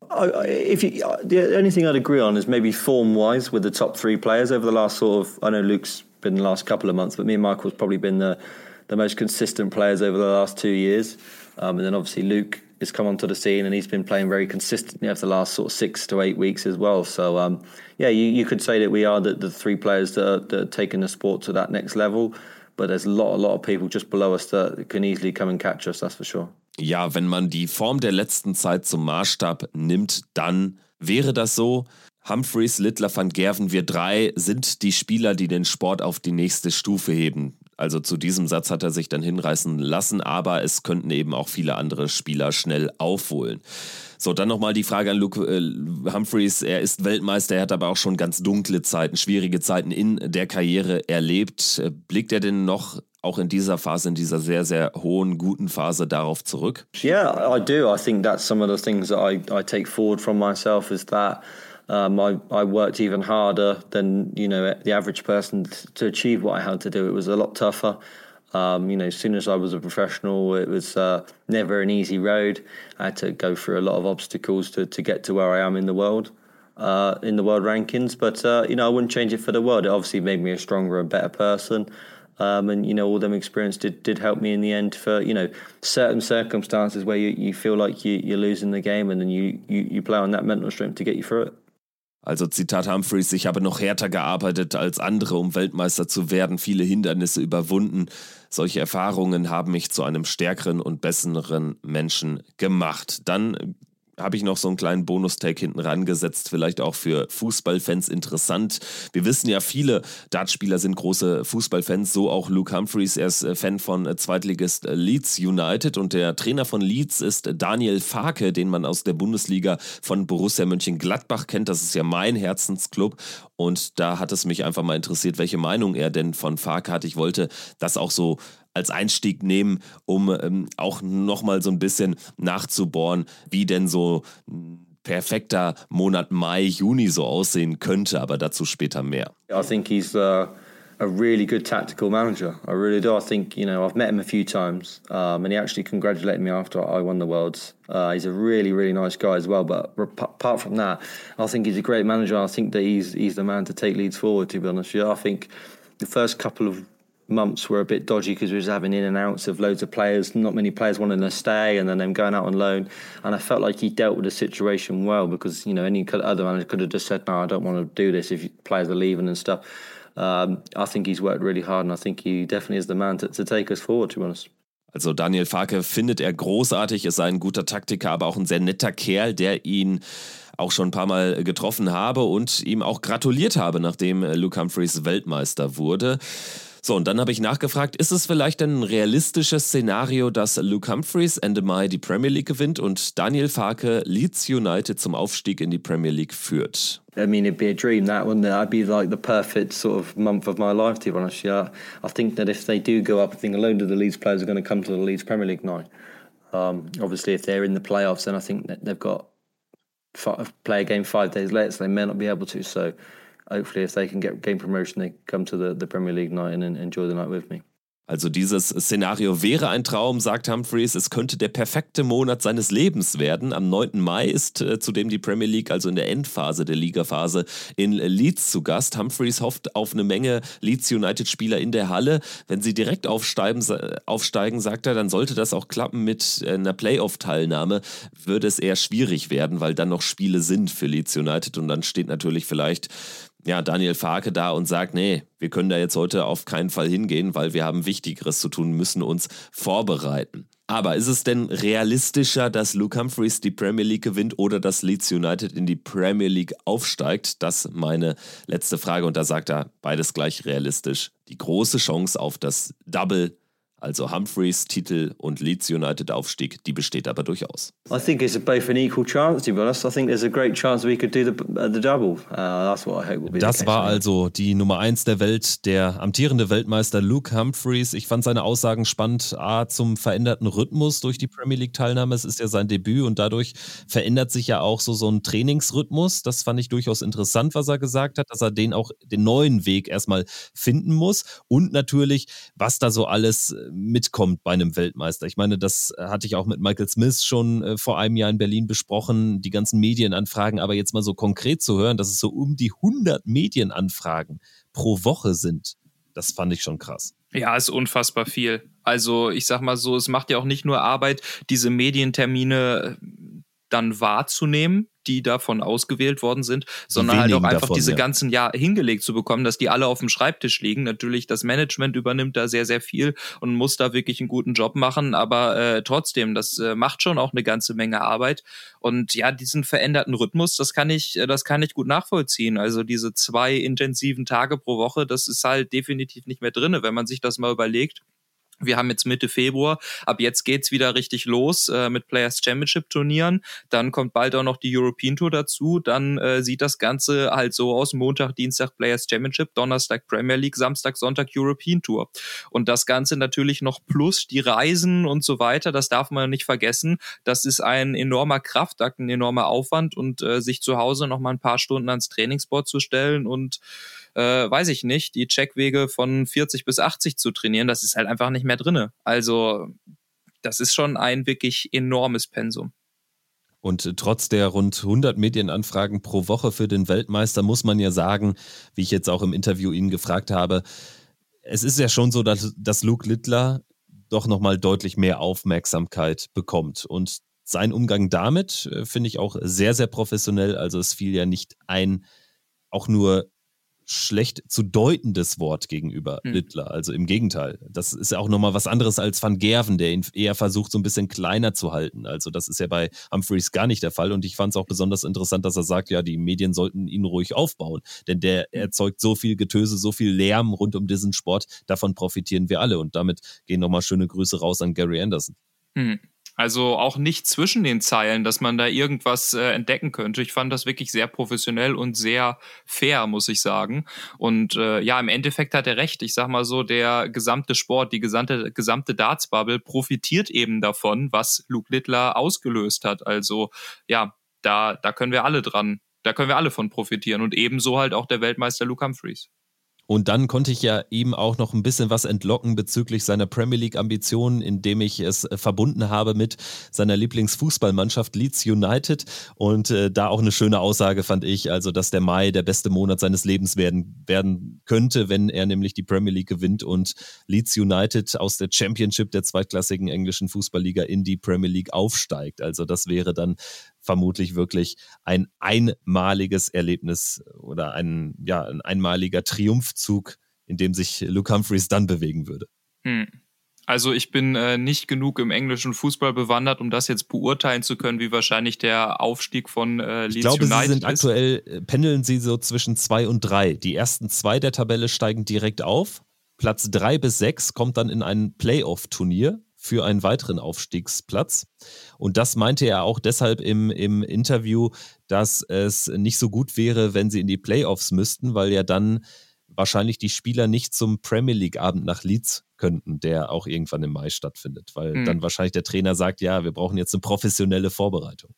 If you, the only thing I'd agree on is maybe form-wise with the top three players over the last sort of, I know Luke's been the last couple of months, but me and Michael's probably been the, the most consistent players over the last two years. Um, and then obviously Luke has come onto the scene and he's been playing very consistently over the last sort of six to eight weeks as well. So um, yeah, you, you could say that we are the, the three players that are, that are taking the sport to that next level. But there's a lot, a lot of people just below us that can easily come and catch us, that's for sure. Ja, wenn man die Form der letzten Zeit zum Maßstab nimmt, dann wäre das so. Humphreys, Littler, Van Gerven, wir drei sind die Spieler, die den Sport auf die nächste Stufe heben. Also zu diesem Satz hat er sich dann hinreißen lassen, aber es könnten eben auch viele andere Spieler schnell aufholen. So, dann nochmal die Frage an Luke äh, Humphreys. Er ist Weltmeister, er hat aber auch schon ganz dunkle Zeiten, schwierige Zeiten in der Karriere erlebt. Blickt er denn noch auch in dieser Phase, in dieser sehr, sehr hohen, guten Phase darauf zurück? Yeah, I do. I think that's some of the things that I, I take forward from myself is that um, I, I worked even harder than, you know, the average person to achieve what I had to do. It was a lot tougher. Um, you know, as soon as I was a professional, it was uh, never an easy road. I had to go through a lot of obstacles to, to get to where I am in the world, uh, in the world rankings. But uh, you know, I wouldn't change it for the world. It obviously made me a stronger and better person. Um, and you know, all them experience did, did help me in the end for you know certain circumstances where you, you feel like you, you're losing the game, and then you, you you play on that mental strength to get you through it. Also Zitat Humphreys, ich habe noch härter gearbeitet als andere, um Weltmeister zu werden, viele Hindernisse überwunden. Solche Erfahrungen haben mich zu einem stärkeren und besseren Menschen gemacht. Dann habe ich noch so einen kleinen Bonus-Tag hinten rangesetzt, vielleicht auch für Fußballfans interessant. Wir wissen ja, viele Dartspieler sind große Fußballfans, so auch Luke Humphreys. Er ist äh, Fan von äh, Zweitligist äh, Leeds United und der Trainer von Leeds ist Daniel Farke, den man aus der Bundesliga von Borussia Mönchengladbach kennt. Das ist ja mein Herzensclub und da hat es mich einfach mal interessiert, welche Meinung er denn von Farke hat. Ich wollte das auch so als Einstieg nehmen, um ähm, auch nochmal so ein bisschen nachzubohren, wie denn so perfekter Monat Mai, Juni so aussehen könnte, aber dazu später mehr. I think he's uh, a really good tactical manager. I really do. I think, you know, I've met him a few times um, and he actually congratulated me after I won the Worlds. Uh, he's a really, really nice guy as well. But apart from that, I think he's a great manager. I think that he's, he's the man to take leads forward, to be honest. Yeah, I think the first couple of months were a bit dodgy because we was having in and outs of loads of players, not many players wanting to stay, and then them going out on loan. And I felt like he dealt with the situation well because you know any other manager could have just said, "No, I don't want to do this." If players are leaving and stuff, um, I think he's worked really hard, and I think he definitely is the man to, to take us forward. To be honest. Also Daniel Farke findet er großartig, ist ein guter Taktiker, aber auch ein sehr netter Kerl, der ihn auch schon ein paar Mal getroffen habe und ihm auch gratuliert habe, nachdem Luke Humphreys Weltmeister wurde. So, und dann habe ich nachgefragt, ist es vielleicht ein realistisches Szenario, dass Luke Humphreys Ende Mai die Premier League gewinnt und Daniel Farke Leeds United zum Aufstieg in die Premier League führt? I mean, it'd be a dream, that wouldn't it? I'd be like the perfect sort of month of my life, to be honest. Yeah, I think that if they do go up, I think a load of the Leeds players are going to come to the Leeds Premier League now. Um, obviously, if they're in the playoffs, then I think that they've got five, play a game five days later, so they may not be able to. So hopefully, if they can get game promotion, they come to the, the Premier League night and enjoy the night with me. Also dieses Szenario wäre ein Traum, sagt Humphreys. Es könnte der perfekte Monat seines Lebens werden. Am 9. Mai ist äh, zudem die Premier League, also in der Endphase der Ligaphase, in Leeds zu Gast. Humphreys hofft auf eine Menge Leeds United-Spieler in der Halle. Wenn sie direkt aufsteigen, aufsteigen, sagt er, dann sollte das auch klappen mit einer Playoff-Teilnahme. Würde es eher schwierig werden, weil dann noch Spiele sind für Leeds United und dann steht natürlich vielleicht ja, Daniel Farke da und sagt, nee, wir können da jetzt heute auf keinen Fall hingehen, weil wir haben Wichtigeres zu tun, müssen uns vorbereiten. Aber ist es denn realistischer, dass Luke Humphreys die Premier League gewinnt oder dass Leeds United in die Premier League aufsteigt? Das ist meine letzte Frage und da sagt er beides gleich realistisch. Die große Chance auf das Double also Humphreys Titel und Leeds United Aufstieg, die besteht aber durchaus. I think it's both an equal chance, to be honest. I think there's a great chance we could do the, uh, the double. Uh, that's what I hope will be Das war also die Nummer 1 der Welt, der amtierende Weltmeister Luke Humphreys. Ich fand seine Aussagen spannend, A, zum veränderten Rhythmus durch die Premier League Teilnahme. Es ist ja sein Debüt und dadurch verändert sich ja auch so, so ein Trainingsrhythmus. Das fand ich durchaus interessant, was er gesagt hat, dass er den auch den neuen Weg erstmal finden muss und natürlich, was da so alles äh, mitkommt bei einem Weltmeister. Ich meine, das hatte ich auch mit Michael Smith schon äh, vor einem Jahr in Berlin besprochen, die ganzen Medienanfragen, aber jetzt mal so konkret zu hören, dass es so um die 100 Medienanfragen pro Woche sind, das fand ich schon krass. Ja, ist unfassbar viel. Also ich sag mal so, es macht ja auch nicht nur Arbeit, diese Medientermine äh, dann wahrzunehmen, die davon ausgewählt worden sind, sondern halt auch einfach davon, diese ja. ganzen Jahr hingelegt zu bekommen, dass die alle auf dem Schreibtisch liegen. Natürlich, das Management übernimmt da sehr, sehr viel und muss da wirklich einen guten Job machen, aber äh, trotzdem, das äh, macht schon auch eine ganze Menge Arbeit. Und ja, diesen veränderten Rhythmus, das kann ich, äh, das kann ich gut nachvollziehen. Also diese zwei intensiven Tage pro Woche, das ist halt definitiv nicht mehr drinne, wenn man sich das mal überlegt wir haben jetzt Mitte Februar. Ab jetzt geht's wieder richtig los äh, mit Players Championship Turnieren. Dann kommt bald auch noch die European Tour dazu. Dann äh, sieht das Ganze halt so aus: Montag, Dienstag Players Championship, Donnerstag Premier League, Samstag, Sonntag European Tour. Und das Ganze natürlich noch plus die Reisen und so weiter. Das darf man nicht vergessen. Das ist ein enormer Kraftakt, ein enormer Aufwand und äh, sich zu Hause noch mal ein paar Stunden ans Trainingsboard zu stellen und äh, weiß ich nicht, die Checkwege von 40 bis 80 zu trainieren, das ist halt einfach nicht mehr drinne. Also das ist schon ein wirklich enormes Pensum. Und trotz der rund 100 Medienanfragen pro Woche für den Weltmeister muss man ja sagen, wie ich jetzt auch im Interview ihn gefragt habe, es ist ja schon so, dass, dass Luke Littler doch nochmal deutlich mehr Aufmerksamkeit bekommt. Und sein Umgang damit äh, finde ich auch sehr, sehr professionell. Also es fiel ja nicht ein, auch nur schlecht zu deutendes Wort gegenüber hm. Littler. Also im Gegenteil. Das ist ja auch nochmal was anderes als Van Gerven, der ihn eher versucht, so ein bisschen kleiner zu halten. Also das ist ja bei Humphreys gar nicht der Fall. Und ich fand es auch besonders interessant, dass er sagt, ja, die Medien sollten ihn ruhig aufbauen. Denn der hm. erzeugt so viel Getöse, so viel Lärm rund um diesen Sport. Davon profitieren wir alle. Und damit gehen nochmal schöne Grüße raus an Gary Anderson. Hm. Also auch nicht zwischen den Zeilen, dass man da irgendwas äh, entdecken könnte. Ich fand das wirklich sehr professionell und sehr fair, muss ich sagen. Und äh, ja, im Endeffekt hat er recht. Ich sag mal so, der gesamte Sport, die gesamte, gesamte Darts-Bubble profitiert eben davon, was Luke Littler ausgelöst hat. Also ja, da, da können wir alle dran, da können wir alle von profitieren. Und ebenso halt auch der Weltmeister Luke Humphreys. Und dann konnte ich ja ihm auch noch ein bisschen was entlocken bezüglich seiner Premier League-Ambitionen, indem ich es äh, verbunden habe mit seiner Lieblingsfußballmannschaft Leeds United. Und äh, da auch eine schöne Aussage fand ich, also dass der Mai der beste Monat seines Lebens werden, werden könnte, wenn er nämlich die Premier League gewinnt und Leeds United aus der Championship der zweitklassigen englischen Fußballliga in die Premier League aufsteigt. Also das wäre dann vermutlich wirklich ein einmaliges Erlebnis oder ein, ja, ein einmaliger Triumphzug, in dem sich Luke Humphreys dann bewegen würde. Hm. Also ich bin äh, nicht genug im englischen Fußball bewandert, um das jetzt beurteilen zu können, wie wahrscheinlich der Aufstieg von äh, Leeds ich glaube, United sie sind ist. aktuell, äh, pendeln sie so zwischen zwei und drei. Die ersten zwei der Tabelle steigen direkt auf Platz 3 bis 6 kommt dann in ein Playoff-Turnier für einen weiteren Aufstiegsplatz. Und das meinte er auch deshalb im, im Interview, dass es nicht so gut wäre, wenn sie in die Playoffs müssten, weil ja dann wahrscheinlich die Spieler nicht zum Premier League-Abend nach Leeds könnten, der auch irgendwann im Mai stattfindet, weil mhm. dann wahrscheinlich der Trainer sagt, ja, wir brauchen jetzt eine professionelle Vorbereitung.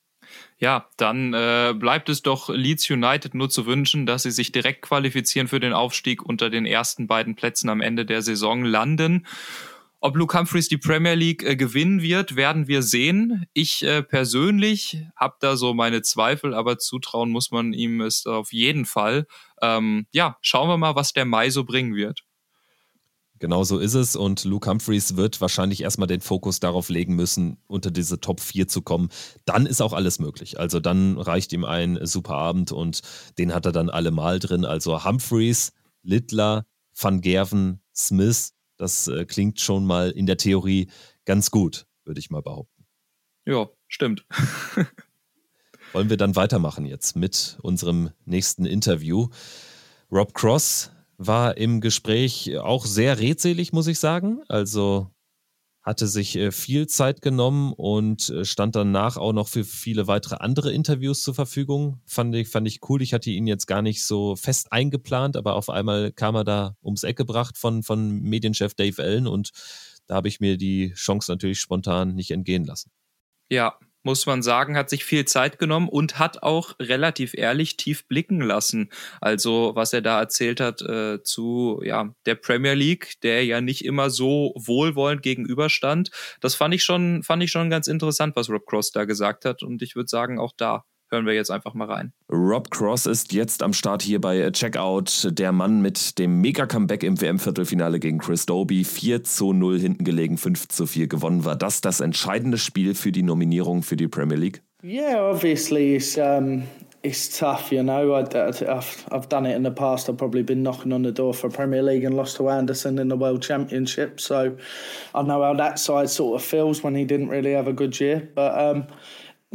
Ja, dann äh, bleibt es doch Leeds United nur zu wünschen, dass sie sich direkt qualifizieren für den Aufstieg unter den ersten beiden Plätzen am Ende der Saison landen. Ob Luke Humphreys die Premier League äh, gewinnen wird, werden wir sehen. Ich äh, persönlich habe da so meine Zweifel, aber zutrauen muss man ihm es auf jeden Fall. Ähm, ja, schauen wir mal, was der Mai so bringen wird. Genau so ist es und Luke Humphreys wird wahrscheinlich erstmal den Fokus darauf legen müssen, unter diese Top 4 zu kommen. Dann ist auch alles möglich. Also dann reicht ihm ein super Abend und den hat er dann allemal drin. Also Humphreys, Littler, Van Gerven, Smith, das äh, klingt schon mal in der Theorie ganz gut, würde ich mal behaupten. Ja, stimmt. Wollen wir dann weitermachen jetzt mit unserem nächsten Interview. Rob Cross war im Gespräch auch sehr redselig, muss ich sagen. Also hatte sich äh, viel Zeit genommen und äh, stand danach auch noch für viele weitere andere Interviews zur Verfügung. Fand ich, fand ich cool. Ich hatte ihn jetzt gar nicht so fest eingeplant, aber auf einmal kam er da ums Eck gebracht von, von Medienchef Dave Allen und da habe ich mir die Chance natürlich spontan nicht entgehen lassen. Ja, muss man sagen, hat sich viel Zeit genommen und hat auch relativ ehrlich tief blicken lassen. Also was er da erzählt hat äh, zu ja der Premier League, der ja nicht immer so wohlwollend gegenüberstand. Das fand ich schon fand ich schon ganz interessant, was Rob Cross da gesagt hat. Und ich würde sagen, auch da hören wir jetzt einfach mal rein. Rob Cross ist jetzt am Start hier bei Checkout. Der Mann mit dem Mega-Comeback im WM-Viertelfinale gegen Chris Doby. 4 zu 0 hinten gelegen, 5 zu 4 gewonnen. War das das entscheidende Spiel für die Nominierung für die Premier League? Yeah, obviously it's um, it's tough, you know. I, I've, I've done it in the past. I've probably been knocking on the door for Premier League and lost to Anderson in the World Championship. So I know how that side sort of feels when he didn't really have a good year. But um,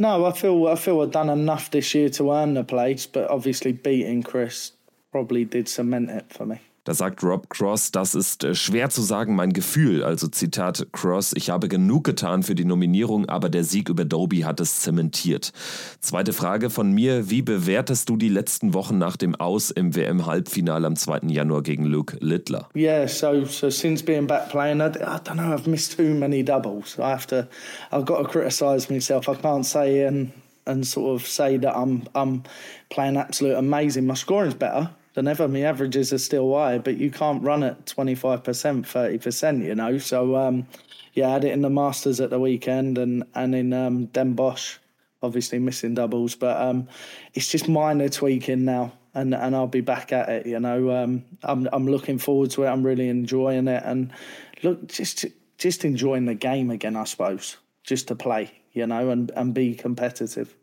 No, I feel I feel I've done enough this year to earn the place, but obviously beating Chris probably did cement it for me. Da sagt Rob Cross, das ist äh, schwer zu sagen, mein Gefühl. Also Zitat Cross, ich habe genug getan für die Nominierung, aber der Sieg über Doby hat es zementiert. Zweite Frage von mir, wie bewertest du die letzten Wochen nach dem Aus im WM-Halbfinale am 2. Januar gegen Luke Littler? Yeah, so, so since being back playing, I, I don't know, I've missed too many doubles. I have to, I've got to criticise myself. I can't say and, and sort of say that I'm, I'm playing absolute amazing. My scoring's better. Ever. My averages are still high, but you can't run at 25%, 30%, you know. So, um, yeah, I had it in the Masters at the weekend and, and in um, Den Bosch, obviously missing doubles. But um, it's just minor tweaking now. And, and I'll be back at it, you know. Um, I'm I'm looking forward to it. I'm really enjoying it, and look, just just enjoying the game again, I suppose. Just to play, you know, and, and be competitive.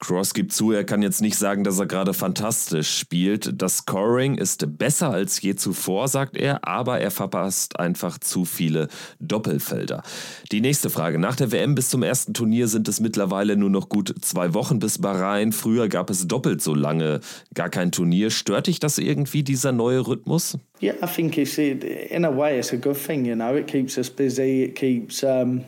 Cross gibt zu, er kann jetzt nicht sagen, dass er gerade fantastisch spielt. Das Scoring ist besser als je zuvor, sagt er, aber er verpasst einfach zu viele Doppelfelder. Die nächste Frage. Nach der WM bis zum ersten Turnier sind es mittlerweile nur noch gut zwei Wochen bis Bahrain. Früher gab es doppelt so lange gar kein Turnier. Stört dich das irgendwie, dieser neue Rhythmus? Yeah, I think it's in a way it's a good thing, you know. It keeps us busy. It keeps um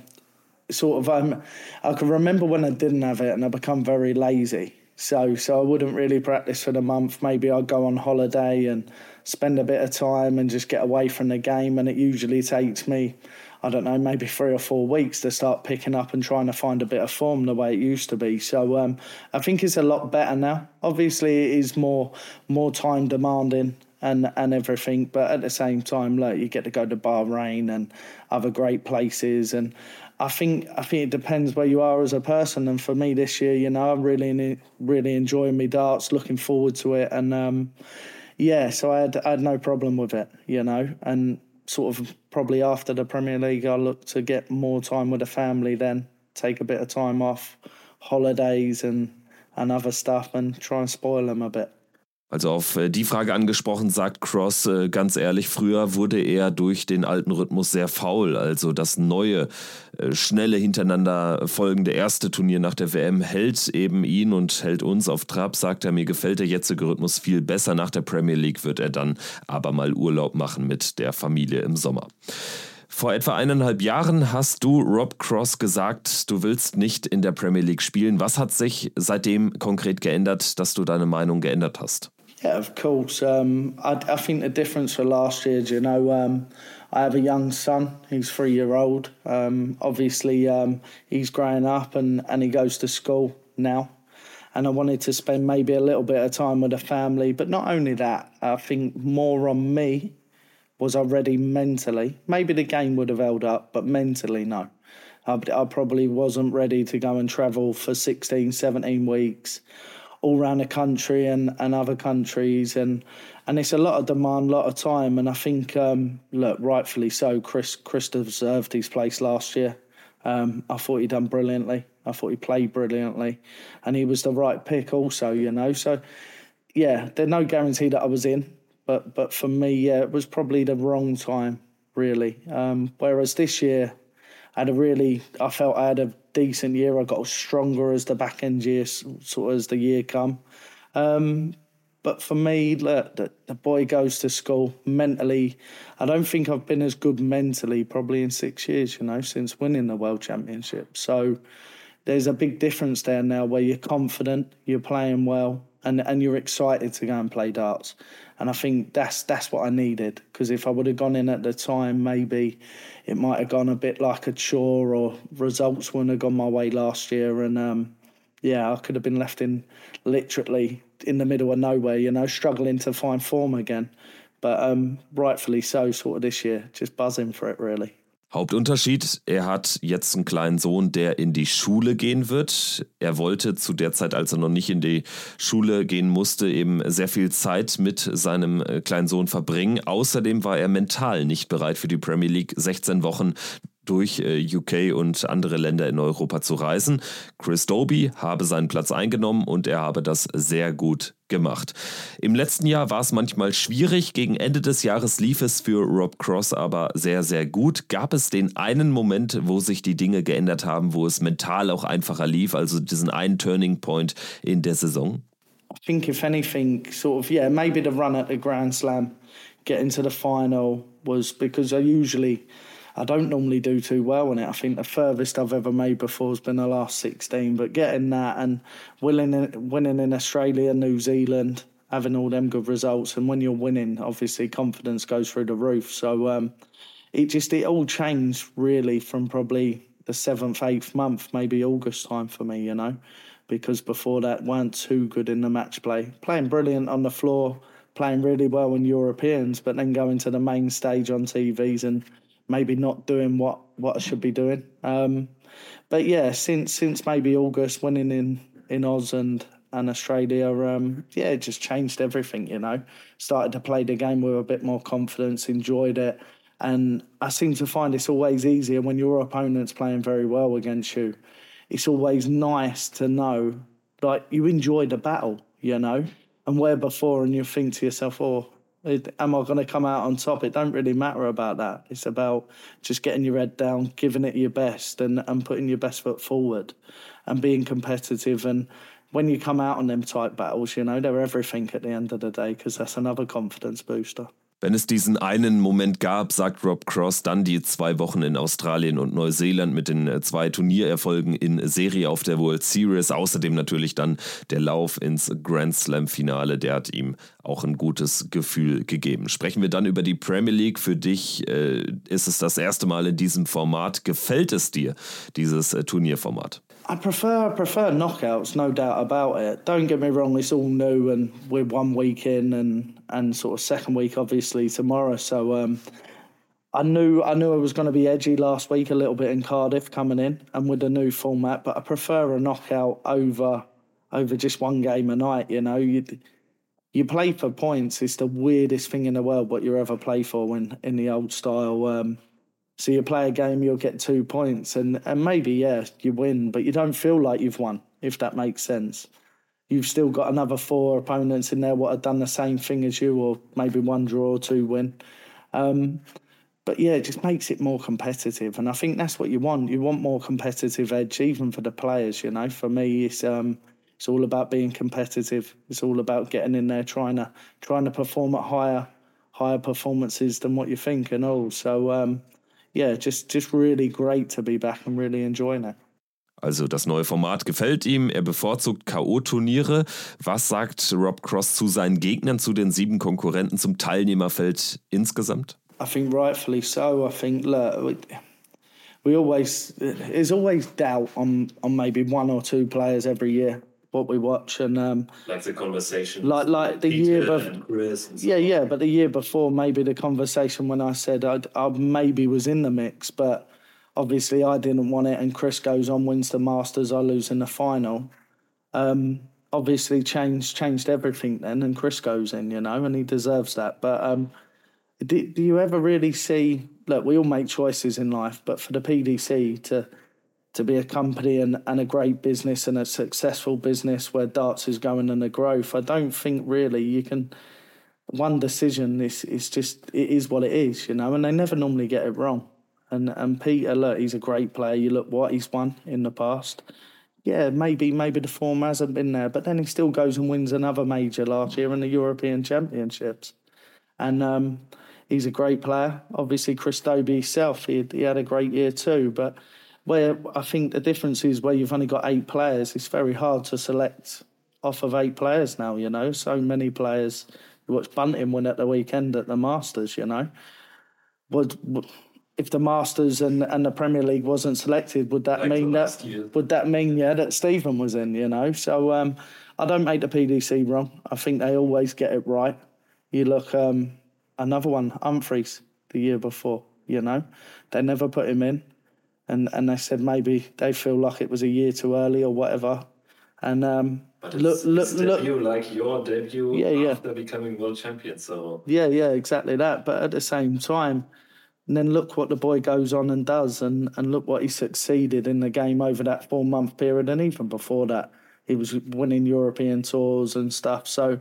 sort of um, I can remember when I didn't have it and I become very lazy. So so I wouldn't really practice for the month. Maybe I'd go on holiday and spend a bit of time and just get away from the game. And it usually takes me, I don't know, maybe three or four weeks to start picking up and trying to find a bit of form the way it used to be. So um, I think it's a lot better now. Obviously, it is more more time demanding and and everything. But at the same time, like you get to go to Bahrain and other great places, and I think I think it depends where you are as a person. And for me this year, you know, I'm really really enjoying my darts, looking forward to it, and um, yeah, so I had I had no problem with it, you know, and sort of probably after the Premier League, I look to get more time with the family, then take a bit of time off, holidays and and other stuff, and try and spoil them a bit. Also auf äh, die Frage angesprochen, sagt Cross äh, ganz ehrlich, früher wurde er durch den alten Rhythmus sehr faul. Also das neue, schnelle hintereinander folgende erste Turnier nach der WM hält eben ihn und hält uns auf Trab, sagt er, mir gefällt der jetzige Rhythmus viel besser. Nach der Premier League wird er dann aber mal Urlaub machen mit der Familie im Sommer. Vor etwa eineinhalb Jahren hast du Rob Cross gesagt, du willst nicht in der Premier League spielen. Was hat sich seitdem konkret geändert, dass du deine Meinung geändert hast? Yeah, of course. Um, I, I, think the difference for last year, you know, um, I have a young son. He's three year old. Um, obviously, um, he's growing up and, and he goes to school now. And I wanted to spend maybe a little bit of time with the family. But not only that, I think more on me was I ready mentally. Maybe the game would have held up, but mentally, no. I, I probably wasn't ready to go and travel for 16, 17 weeks all around the country and, and other countries and and it's a lot of demand, a lot of time and I think um, look rightfully so Chris Chris deserved his place last year. Um, I thought he done brilliantly. I thought he played brilliantly and he was the right pick also, you know. So yeah, there's no guarantee that I was in, but but for me, yeah, it was probably the wrong time, really. Um, whereas this year I had a really I felt I had a decent year. I got stronger as the back end year, sort of as the year come. Um, but for me, look, the, the boy goes to school mentally. I don't think I've been as good mentally probably in six years, you know, since winning the world championship. So there's a big difference there now where you're confident, you're playing well, and, and you're excited to go and play darts. And I think that's that's what I needed because if I would have gone in at the time, maybe it might have gone a bit like a chore or results wouldn't have gone my way last year. And um, yeah, I could have been left in literally in the middle of nowhere, you know, struggling to find form again. But um, rightfully so, sort of this year, just buzzing for it really. Hauptunterschied, er hat jetzt einen kleinen Sohn, der in die Schule gehen wird. Er wollte zu der Zeit, als er noch nicht in die Schule gehen musste, eben sehr viel Zeit mit seinem äh, kleinen Sohn verbringen. Außerdem war er mental nicht bereit für die Premier League. 16 Wochen durch äh, UK und andere Länder in Europa zu reisen. Chris Doby habe seinen Platz eingenommen und er habe das sehr gut gemacht. Im letzten Jahr war es manchmal schwierig, gegen Ende des Jahres lief es für Rob Cross aber sehr, sehr gut. Gab es den einen Moment, wo sich die Dinge geändert haben, wo es mental auch einfacher lief, also diesen einen Turning Point in der Saison? I think if anything, sort of, yeah, maybe the run at the Grand Slam, getting to the final was because I usually I don't normally do too well in it. I think the furthest I've ever made before has been the last 16, but getting that and winning, winning in Australia, New Zealand, having all them good results, and when you're winning, obviously confidence goes through the roof. So um, it just it all changed really from probably the seventh, eighth month, maybe August time for me, you know, because before that weren't too good in the match play, playing brilliant on the floor, playing really well in Europeans, but then going to the main stage on TVs and maybe not doing what what I should be doing. Um, but yeah, since since maybe August, winning in in Oz and and Australia, um, yeah, it just changed everything. You know, started to play the game with a bit more confidence, enjoyed it, and I seem to find it's always easier when your opponent's playing very well against you. It's always nice to know like you enjoy the battle, you know, and where before, and you think to yourself, oh am I going to come out on top? It don't really matter about that. It's about just getting your head down, giving it your best, and and putting your best foot forward, and being competitive. And when you come out on them type battles, you know they're everything at the end of the day because that's another confidence booster. Wenn es diesen einen Moment gab, sagt Rob Cross, dann die zwei Wochen in Australien und Neuseeland mit den äh, zwei Turniererfolgen in Serie auf der World Series. Außerdem natürlich dann der Lauf ins Grand Slam Finale. Der hat ihm auch ein gutes Gefühl gegeben. Sprechen wir dann über die Premier League. Für dich äh, ist es das erste Mal in diesem Format. Gefällt es dir, dieses äh, Turnierformat? I prefer I prefer knockouts, no doubt about it. Don't get me wrong, it's all new and we're one week in and and sort of second week obviously tomorrow. So um, I knew I knew I was going to be edgy last week a little bit in Cardiff coming in and with the new format, but I prefer a knockout over over just one game a night. You know, you you play for points. It's the weirdest thing in the world what you ever play for when in the old style. Um, so you play a game, you'll get two points, and and maybe yeah, you win, but you don't feel like you've won if that makes sense. you've still got another four opponents in there what have done the same thing as you, or maybe one draw or two win. Um, but yeah, it just makes it more competitive, and I think that's what you want. You want more competitive edge, even for the players. You know, for me, it's um, it's all about being competitive. It's all about getting in there, trying to trying to perform at higher higher performances than what you think, and all. So um, yeah, just just really great to be back and really enjoying it. Also das neue Format gefällt ihm, er bevorzugt KO-Turniere. Was sagt Rob Cross zu seinen Gegnern, zu den sieben Konkurrenten, zum Teilnehmerfeld insgesamt? I think rightfully so. I think look, we, always there's always doubt on on maybe one or two players every year what we watch and um, like the conversation, like like the Peter year before. So Yeah, on. yeah, but the year before, maybe the conversation when I said I'd, I maybe was in the mix, but obviously I didn't want it. And Chris goes on, wins the Masters, I lose in the final. Um, obviously, changed changed everything then, and Chris goes in, you know, and he deserves that. But um, do, do you ever really see? Look, we all make choices in life, but for the PDC to to be a company and, and a great business and a successful business where darts is going and the growth, I don't think really you can. One decision is is just it is what it is, you know, and they never normally get it wrong. And and Peter, look, he's a great player. You look what he's won in the past. Yeah, maybe maybe the form hasn't been there, but then he still goes and wins another major last year in the European Championships. And um, he's a great player. Obviously, Chris Dobie himself, he, he had a great year too. But where I think the difference is where you've only got eight players, it's very hard to select off of eight players now, you know. So many players. You watch Bunting win at the weekend at the Masters, you know. Would, would if the Masters and, and the Premier League wasn't selected, would that Like mean that year. would that mean yeah that Stephen was in, you know? So um, I don't make the PDC wrong. I think they always get it right. You look um, another one, Humphreys, the year before, you know, they never put him in, and and they said maybe they feel like it was a year too early or whatever, and um, But look it's, look it's look. debut like your debut Yeah, yeah. after becoming world champion. So Yeah, yeah, exactly that. But at the same time, and then look what the boy goes on and does, and, and look what he succeeded in the game over that four month period, and even before that, he was winning European tours and stuff. So,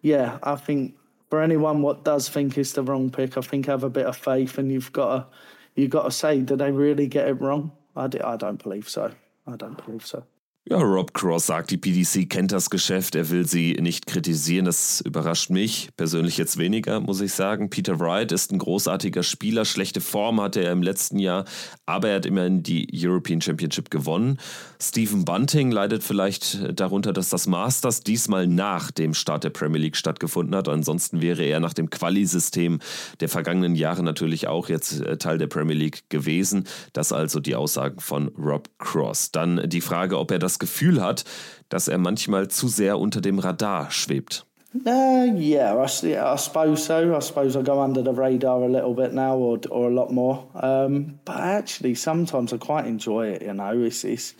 yeah, I think for anyone what does think it's the wrong pick, I think have a bit of faith, and you've got to you've got to say, did they really get it wrong? I, di- I don't believe so. I don't believe so. Ja, Rob Cross sagt, die PDC kennt das Geschäft, er will sie nicht kritisieren, das überrascht mich persönlich jetzt weniger, muss ich sagen. Peter Wright ist ein großartiger Spieler, schlechte Form hatte er im letzten Jahr, aber er hat immerhin die European Championship gewonnen. Stephen Bunting leidet vielleicht darunter, dass das Masters diesmal nach dem Start der Premier League stattgefunden hat, ansonsten wäre er nach dem Quali-System der vergangenen Jahre natürlich auch jetzt äh, Teil der Premier League gewesen. Das also die Aussagen von Rob Cross. Dann die Frage, ob er das Gefühl hat, dass er manchmal zu sehr unter dem Radar schwebt. Uh, yeah, I, I suppose so. I suppose I go under the radar a little bit now, or or a lot more. Um, but actually, sometimes I quite enjoy it. You know, it's, it's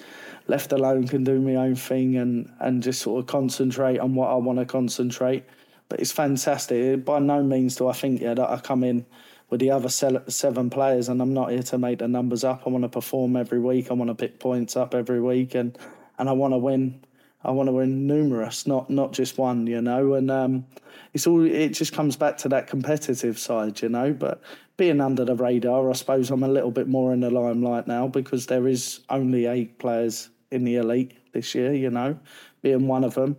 left alone, can do my own thing, and and just sort of concentrate on what I want to concentrate. But it's fantastic. By no means do I think yeah that I come in with the other se- seven players, and I'm not here to make the numbers up. I want to perform every week. I want to pick points up every week, and and I want to win. I want to win numerous, not not just one, you know. And um, it's all it just comes back to that competitive side, you know. But being under the radar, I suppose I'm a little bit more in the limelight now because there is only eight players in the elite this year, you know, being one of them.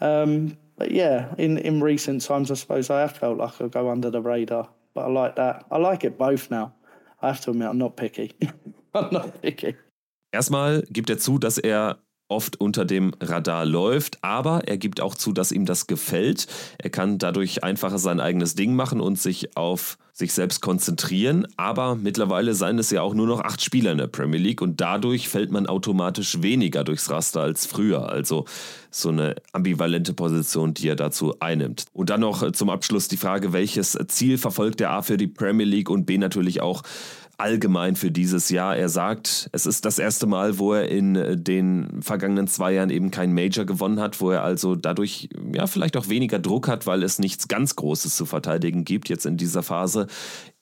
Um, but yeah, in in recent times, I suppose I have felt like I go under the radar. But I like that. I like it both now. I have to admit, I'm not picky. I'm not picky. Erstmal gibt er zu, dass er oft unter dem Radar läuft, aber er gibt auch zu, dass ihm das gefällt. Er kann dadurch einfacher sein eigenes Ding machen und sich auf sich selbst konzentrieren, aber mittlerweile seien es ja auch nur noch acht Spieler in der Premier League und dadurch fällt man automatisch weniger durchs Raster als früher. Also so eine ambivalente Position, die er dazu einnimmt. Und dann noch zum Abschluss die Frage, welches Ziel verfolgt er A für die Premier League und B natürlich auch allgemein für dieses Jahr. Er sagt, es ist das erste Mal, wo er in äh, den vergangenen zwei Jahren eben kein Major gewonnen hat, wo er also dadurch ja vielleicht auch weniger Druck hat, weil es nichts ganz Großes zu verteidigen gibt jetzt in dieser Phase.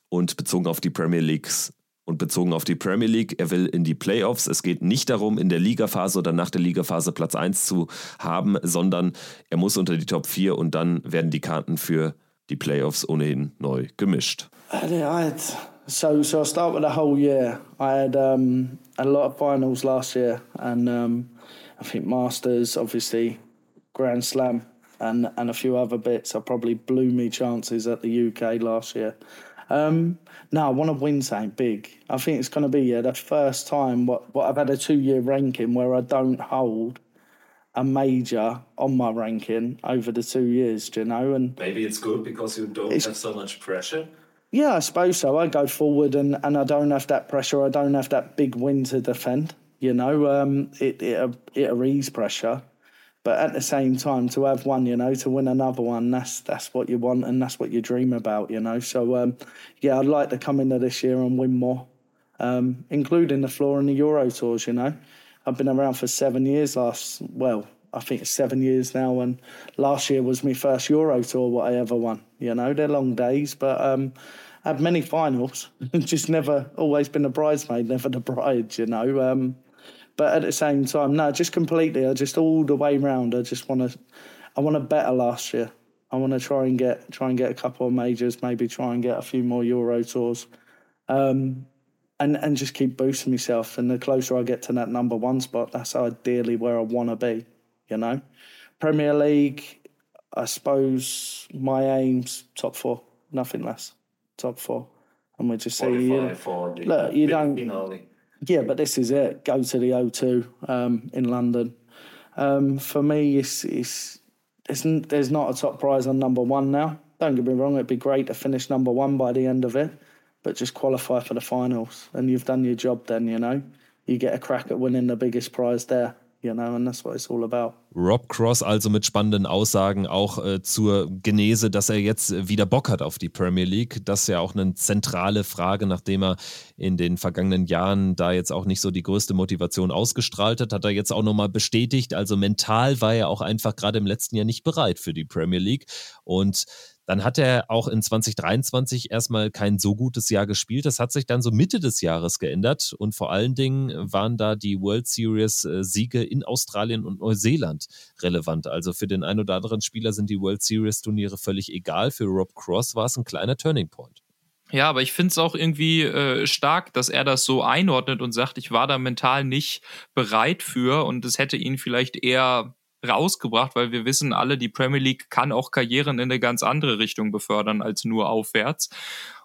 Und bezogen auf die Premier Leagues Und bezogen auf die Premier League, er will in die Playoffs. Es geht nicht darum, in der Ligaphase oder nach der Ligaphase Platz 1 zu haben, sondern er muss unter die Top 4 und dann werden die Karten für die Playoffs ohnehin neu gemischt. I had, so so I start with the whole year. I had um, a lot of finals last year, and um, I think Masters, obviously, Grand Slam, and and a few other bits. I probably blew me chances at the UK last year. Um, no, I want to win something big. I think it's going to be yeah the first time what what I've had a two year ranking where I don't hold a major on my ranking over the two years. Do you know? And Maybe it's good because you don't have so much pressure. Yeah, I suppose so. I go forward and, and I don't have that pressure. I don't have that big win to defend. You know, um, it it it'll ease pressure, but at the same time, to have one, you know, to win another one, that's that's what you want and that's what you dream about. You know, so um, yeah, I'd like to come into this year and win more, um, including the floor and the Euro tours. You know, I've been around for seven years. Last well, I think it's seven years now, and last year was my first Euro tour what I ever won. You know, they're long days, but um, I had many finals. Just never, always been a bridesmaid, never the bride. You know. Um, but at the same time, no, just completely. I just all the way round. I just want to, I want to better last year. I want to try and get try and get a couple of majors, maybe try and get a few more Euro tours, um, and and just keep boosting myself. And the closer I get to that number one spot, that's ideally where I want to be. You know, Premier League. I suppose my aims top four, nothing less, top four, and we just see. You know, for the Look, you don't- finale. yeah, but this is it. Go to the O2 um, in London. Um, for me, it's, it's, it's, there's not a top prize on number one now. Don't get me wrong, it'd be great to finish number one by the end of it, but just qualify for the finals. And you've done your job then, you know. You get a crack at winning the biggest prize there, you know, and that's what it's all about. Rob Cross also mit spannenden Aussagen auch äh, zur Genese, dass er jetzt wieder Bock hat auf die Premier League. Das ist ja auch eine zentrale Frage, nachdem er in den vergangenen Jahren da jetzt auch nicht so die größte Motivation ausgestrahlt hat, hat er jetzt auch nochmal bestätigt. Also mental war er auch einfach gerade im letzten Jahr nicht bereit für die Premier League. Und dann hat er auch in 2023 erstmal kein so gutes Jahr gespielt. Das hat sich dann so Mitte des Jahres geändert und vor allen Dingen waren da die World Series äh, Siege in Australien und Neuseeland relevant. Also für den einen oder anderen Spieler sind die World Series Turniere völlig egal. Für Rob Cross war es ein kleiner Turning Point. Ja, aber ich finde es auch irgendwie äh, stark, dass er das so einordnet und sagt, ich war da mental nicht bereit für und es hätte ihn vielleicht eher rausgebracht, weil wir wissen alle, die Premier League kann auch Karrieren in eine ganz andere Richtung befördern als nur aufwärts.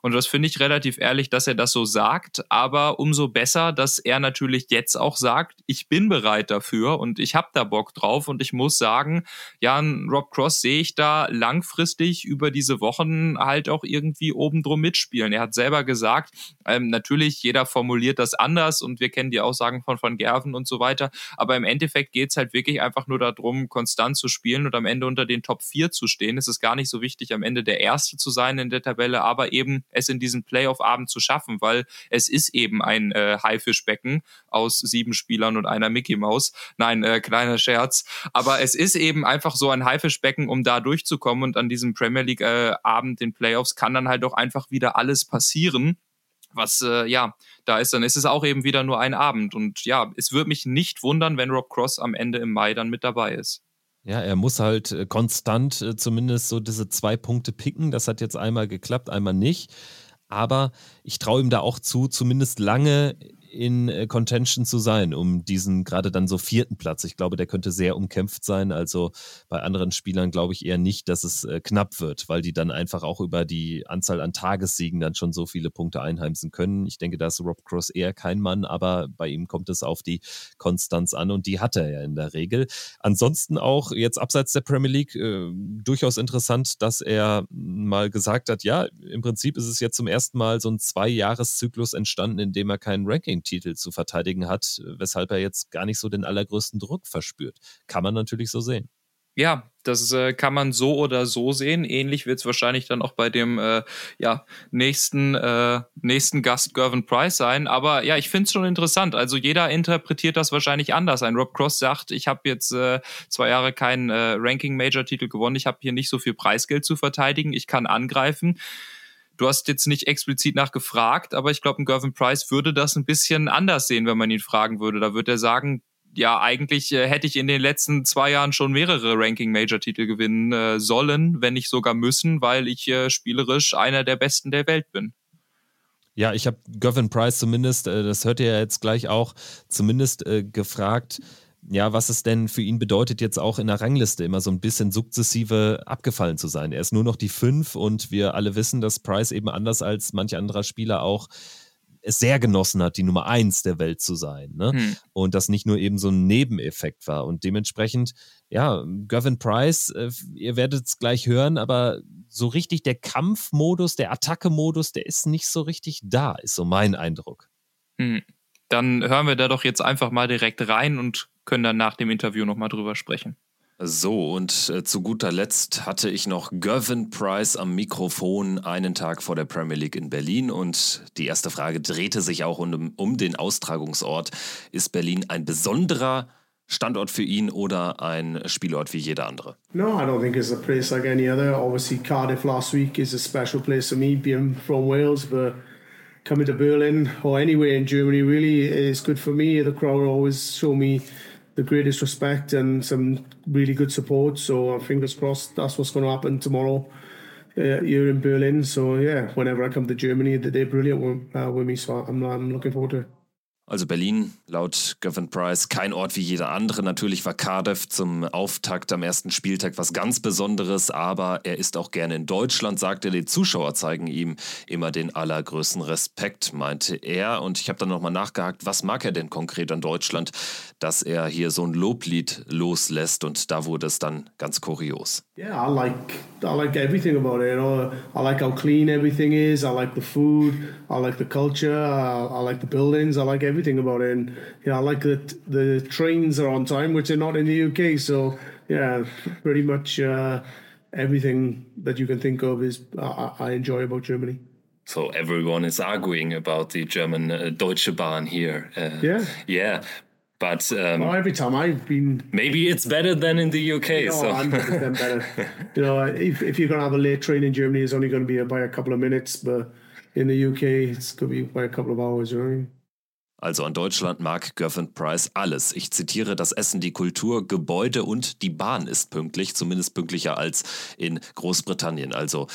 Und das finde ich relativ ehrlich, dass er das so sagt, aber umso besser, dass er natürlich jetzt auch sagt, ich bin bereit dafür und ich habe da Bock drauf und ich muss sagen, ja, Rob Cross sehe ich da langfristig über diese Wochen halt auch irgendwie oben drum mitspielen. Er hat selber gesagt, ähm, natürlich, jeder formuliert das anders und wir kennen die Aussagen von Van Gerven und so weiter, aber im Endeffekt geht es halt wirklich einfach nur darum, konstant zu spielen und am Ende unter den Top 4 zu stehen. Es ist gar nicht so wichtig, am Ende der Erste zu sein in der Tabelle, aber eben es in diesen Playoff-Abend zu schaffen, weil es ist eben ein äh, Haifischbecken aus sieben Spielern und einer Mickey Maus. Nein, äh, kleiner Scherz. Aber es ist eben einfach so ein Haifischbecken, um da durchzukommen und an diesem Premier League-Abend, den Playoffs, kann dann halt auch einfach wieder alles passieren was äh, ja da ist, dann ist es auch eben wieder nur ein Abend. Und ja, es würde mich nicht wundern, wenn Rob Cross am Ende im Mai dann mit dabei ist. Ja, er muss halt äh, konstant äh, zumindest so diese zwei Punkte picken. Das hat jetzt einmal geklappt, einmal nicht. Aber ich traue ihm da auch zu, zumindest lange in äh, Contention zu sein, um diesen gerade dann so vierten Platz. Ich glaube, der könnte sehr umkämpft sein. Also bei anderen Spielern glaube ich eher nicht, dass es äh, knapp wird, weil die dann einfach auch über die Anzahl an Tagessiegen dann schon so viele Punkte einheimsen können. Ich denke, da ist Rob Cross eher kein Mann, aber bei ihm kommt es auf die Konstanz an und die hat er ja in der Regel. Ansonsten auch jetzt abseits der Premier League äh, durchaus interessant, dass er mal gesagt hat, ja, im Prinzip ist es jetzt zum ersten Mal so ein Zwei-Jahres-Zyklus entstanden, in dem er keinen Ranking-Titel zu verteidigen hat, weshalb er jetzt gar nicht so den allergrößten Druck verspürt. Kann man natürlich so sehen. Ja, das äh, kann man so oder so sehen. Ähnlich wird es wahrscheinlich dann auch bei dem äh, ja, nächsten, äh, nächsten Gast Gervin Price sein. Aber ja, ich finde es schon interessant. Also jeder interpretiert das wahrscheinlich anders. Ein Rob Cross sagt, ich habe jetzt äh, zwei Jahre keinen äh, Ranking-Major-Titel gewonnen, ich habe hier nicht so viel Preisgeld zu verteidigen, ich kann angreifen Du hast jetzt nicht explizit nachgefragt, aber ich glaube, ein Gervin Price würde das ein bisschen anders sehen, wenn man ihn fragen würde. Da würde er sagen, ja, eigentlich äh, hätte ich in den letzten zwei Jahren schon mehrere Ranking-Major-Titel gewinnen äh, sollen, wenn nicht sogar müssen, weil ich spielerisch einer der Besten der Welt bin. Ja, ich habe Gavin Price zumindest, äh, das hört ihr ja jetzt gleich auch, zumindest gefragt, ja, was es denn für ihn bedeutet, jetzt auch in der Rangliste immer so ein bisschen sukzessive abgefallen zu sein. Er ist nur noch die fünf und wir alle wissen, dass Price eben anders als manch anderer Spieler auch es sehr genossen hat, die Nummer eins der Welt zu sein. Ne? Hm. Und das nicht nur eben so ein Nebeneffekt war. Und dementsprechend, ja, Gavin Price, äh, ihr werdet es gleich hören, aber so richtig der Kampfmodus, der Attacke-Modus, der ist nicht so richtig da, ist so mein Eindruck. Hm. Dann hören wir da doch jetzt einfach mal direkt rein und können dann nach dem Interview nochmal drüber sprechen. So, und äh, zu guter Letzt hatte ich noch Gervin Price am Mikrofon einen Tag vor der Premier League in Berlin und die erste Frage drehte sich auch um, um den Austragungsort. Ist Berlin ein besonderer Standort für ihn oder ein Spielort wie jeder andere? No, I don't think it's a place like any other. Obviously, Cardiff last week is a special place for me, being from Wales, but coming to Berlin or anywhere in Germany really is good for me. The crowd always show me the greatest respect and some really good support. So uh, fingers crossed that's what's going to happen tomorrow uh, here in Berlin. So yeah, whenever I come to Germany, they're brilliant with, uh, with me. So I'm, I'm looking forward to it. Also Berlin, laut Gavin Price, kein Ort wie jeder andere. Natürlich war Cardiff zum Auftakt am ersten Spieltag was ganz Besonderes, aber er ist auch gerne in Deutschland, sagt er. Die Zuschauer zeigen ihm immer den allergrößten Respekt, meinte er. Und ich habe dann nochmal nachgehakt, was mag er denn konkret an Deutschland, dass er hier so ein Loblied loslässt und da wurde es dann ganz kurios. Yeah, I like I like everything about it. You know, I like how clean everything is. I like the food. I like the culture. I, I like the buildings. I like everything about it. And you know, I like that the trains are on time, which are not in the UK. So yeah, pretty much uh, everything that you can think of is uh, I enjoy about Germany. So everyone is arguing about the German uh, Deutsche Bahn here. Uh, yeah. Yeah. But um, well, every time I've been, maybe it's better than in the UK. No, so I'm better. you know, if, if you're going to have a late train in Germany, it's only going to be by a couple of minutes, but in the UK, it's going to be by a couple of hours. You know? Also an Deutschland mag Gervin Price alles. Ich zitiere das Essen, die Kultur, Gebäude und die Bahn ist pünktlich, zumindest pünktlicher als in Großbritannien. Also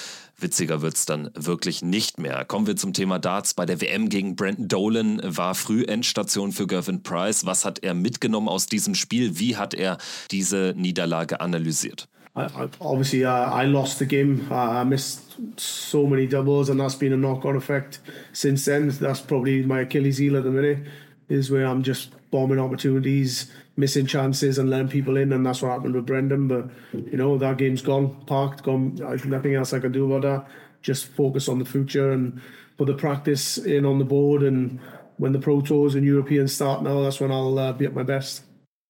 witziger wird es dann wirklich nicht mehr. Kommen wir zum Thema Darts. Bei der WM gegen Brandon Dolan war Frühendstation für Gervin Price. Was hat er mitgenommen aus diesem Spiel? Wie hat er diese Niederlage analysiert? I, I, obviously, uh, I lost the game. Uh, I missed so many doubles, and that's been a knock-on effect since then. That's probably my Achilles heel at the minute, is where I'm just bombing opportunities, missing chances, and letting people in, and that's what happened with Brendan. But you know, that game's gone, parked, gone. Nothing else I can do about that. Just focus on the future and put the practice in on the board. And when the Pro Tours and Europeans start now, that's when I'll uh, be at my best.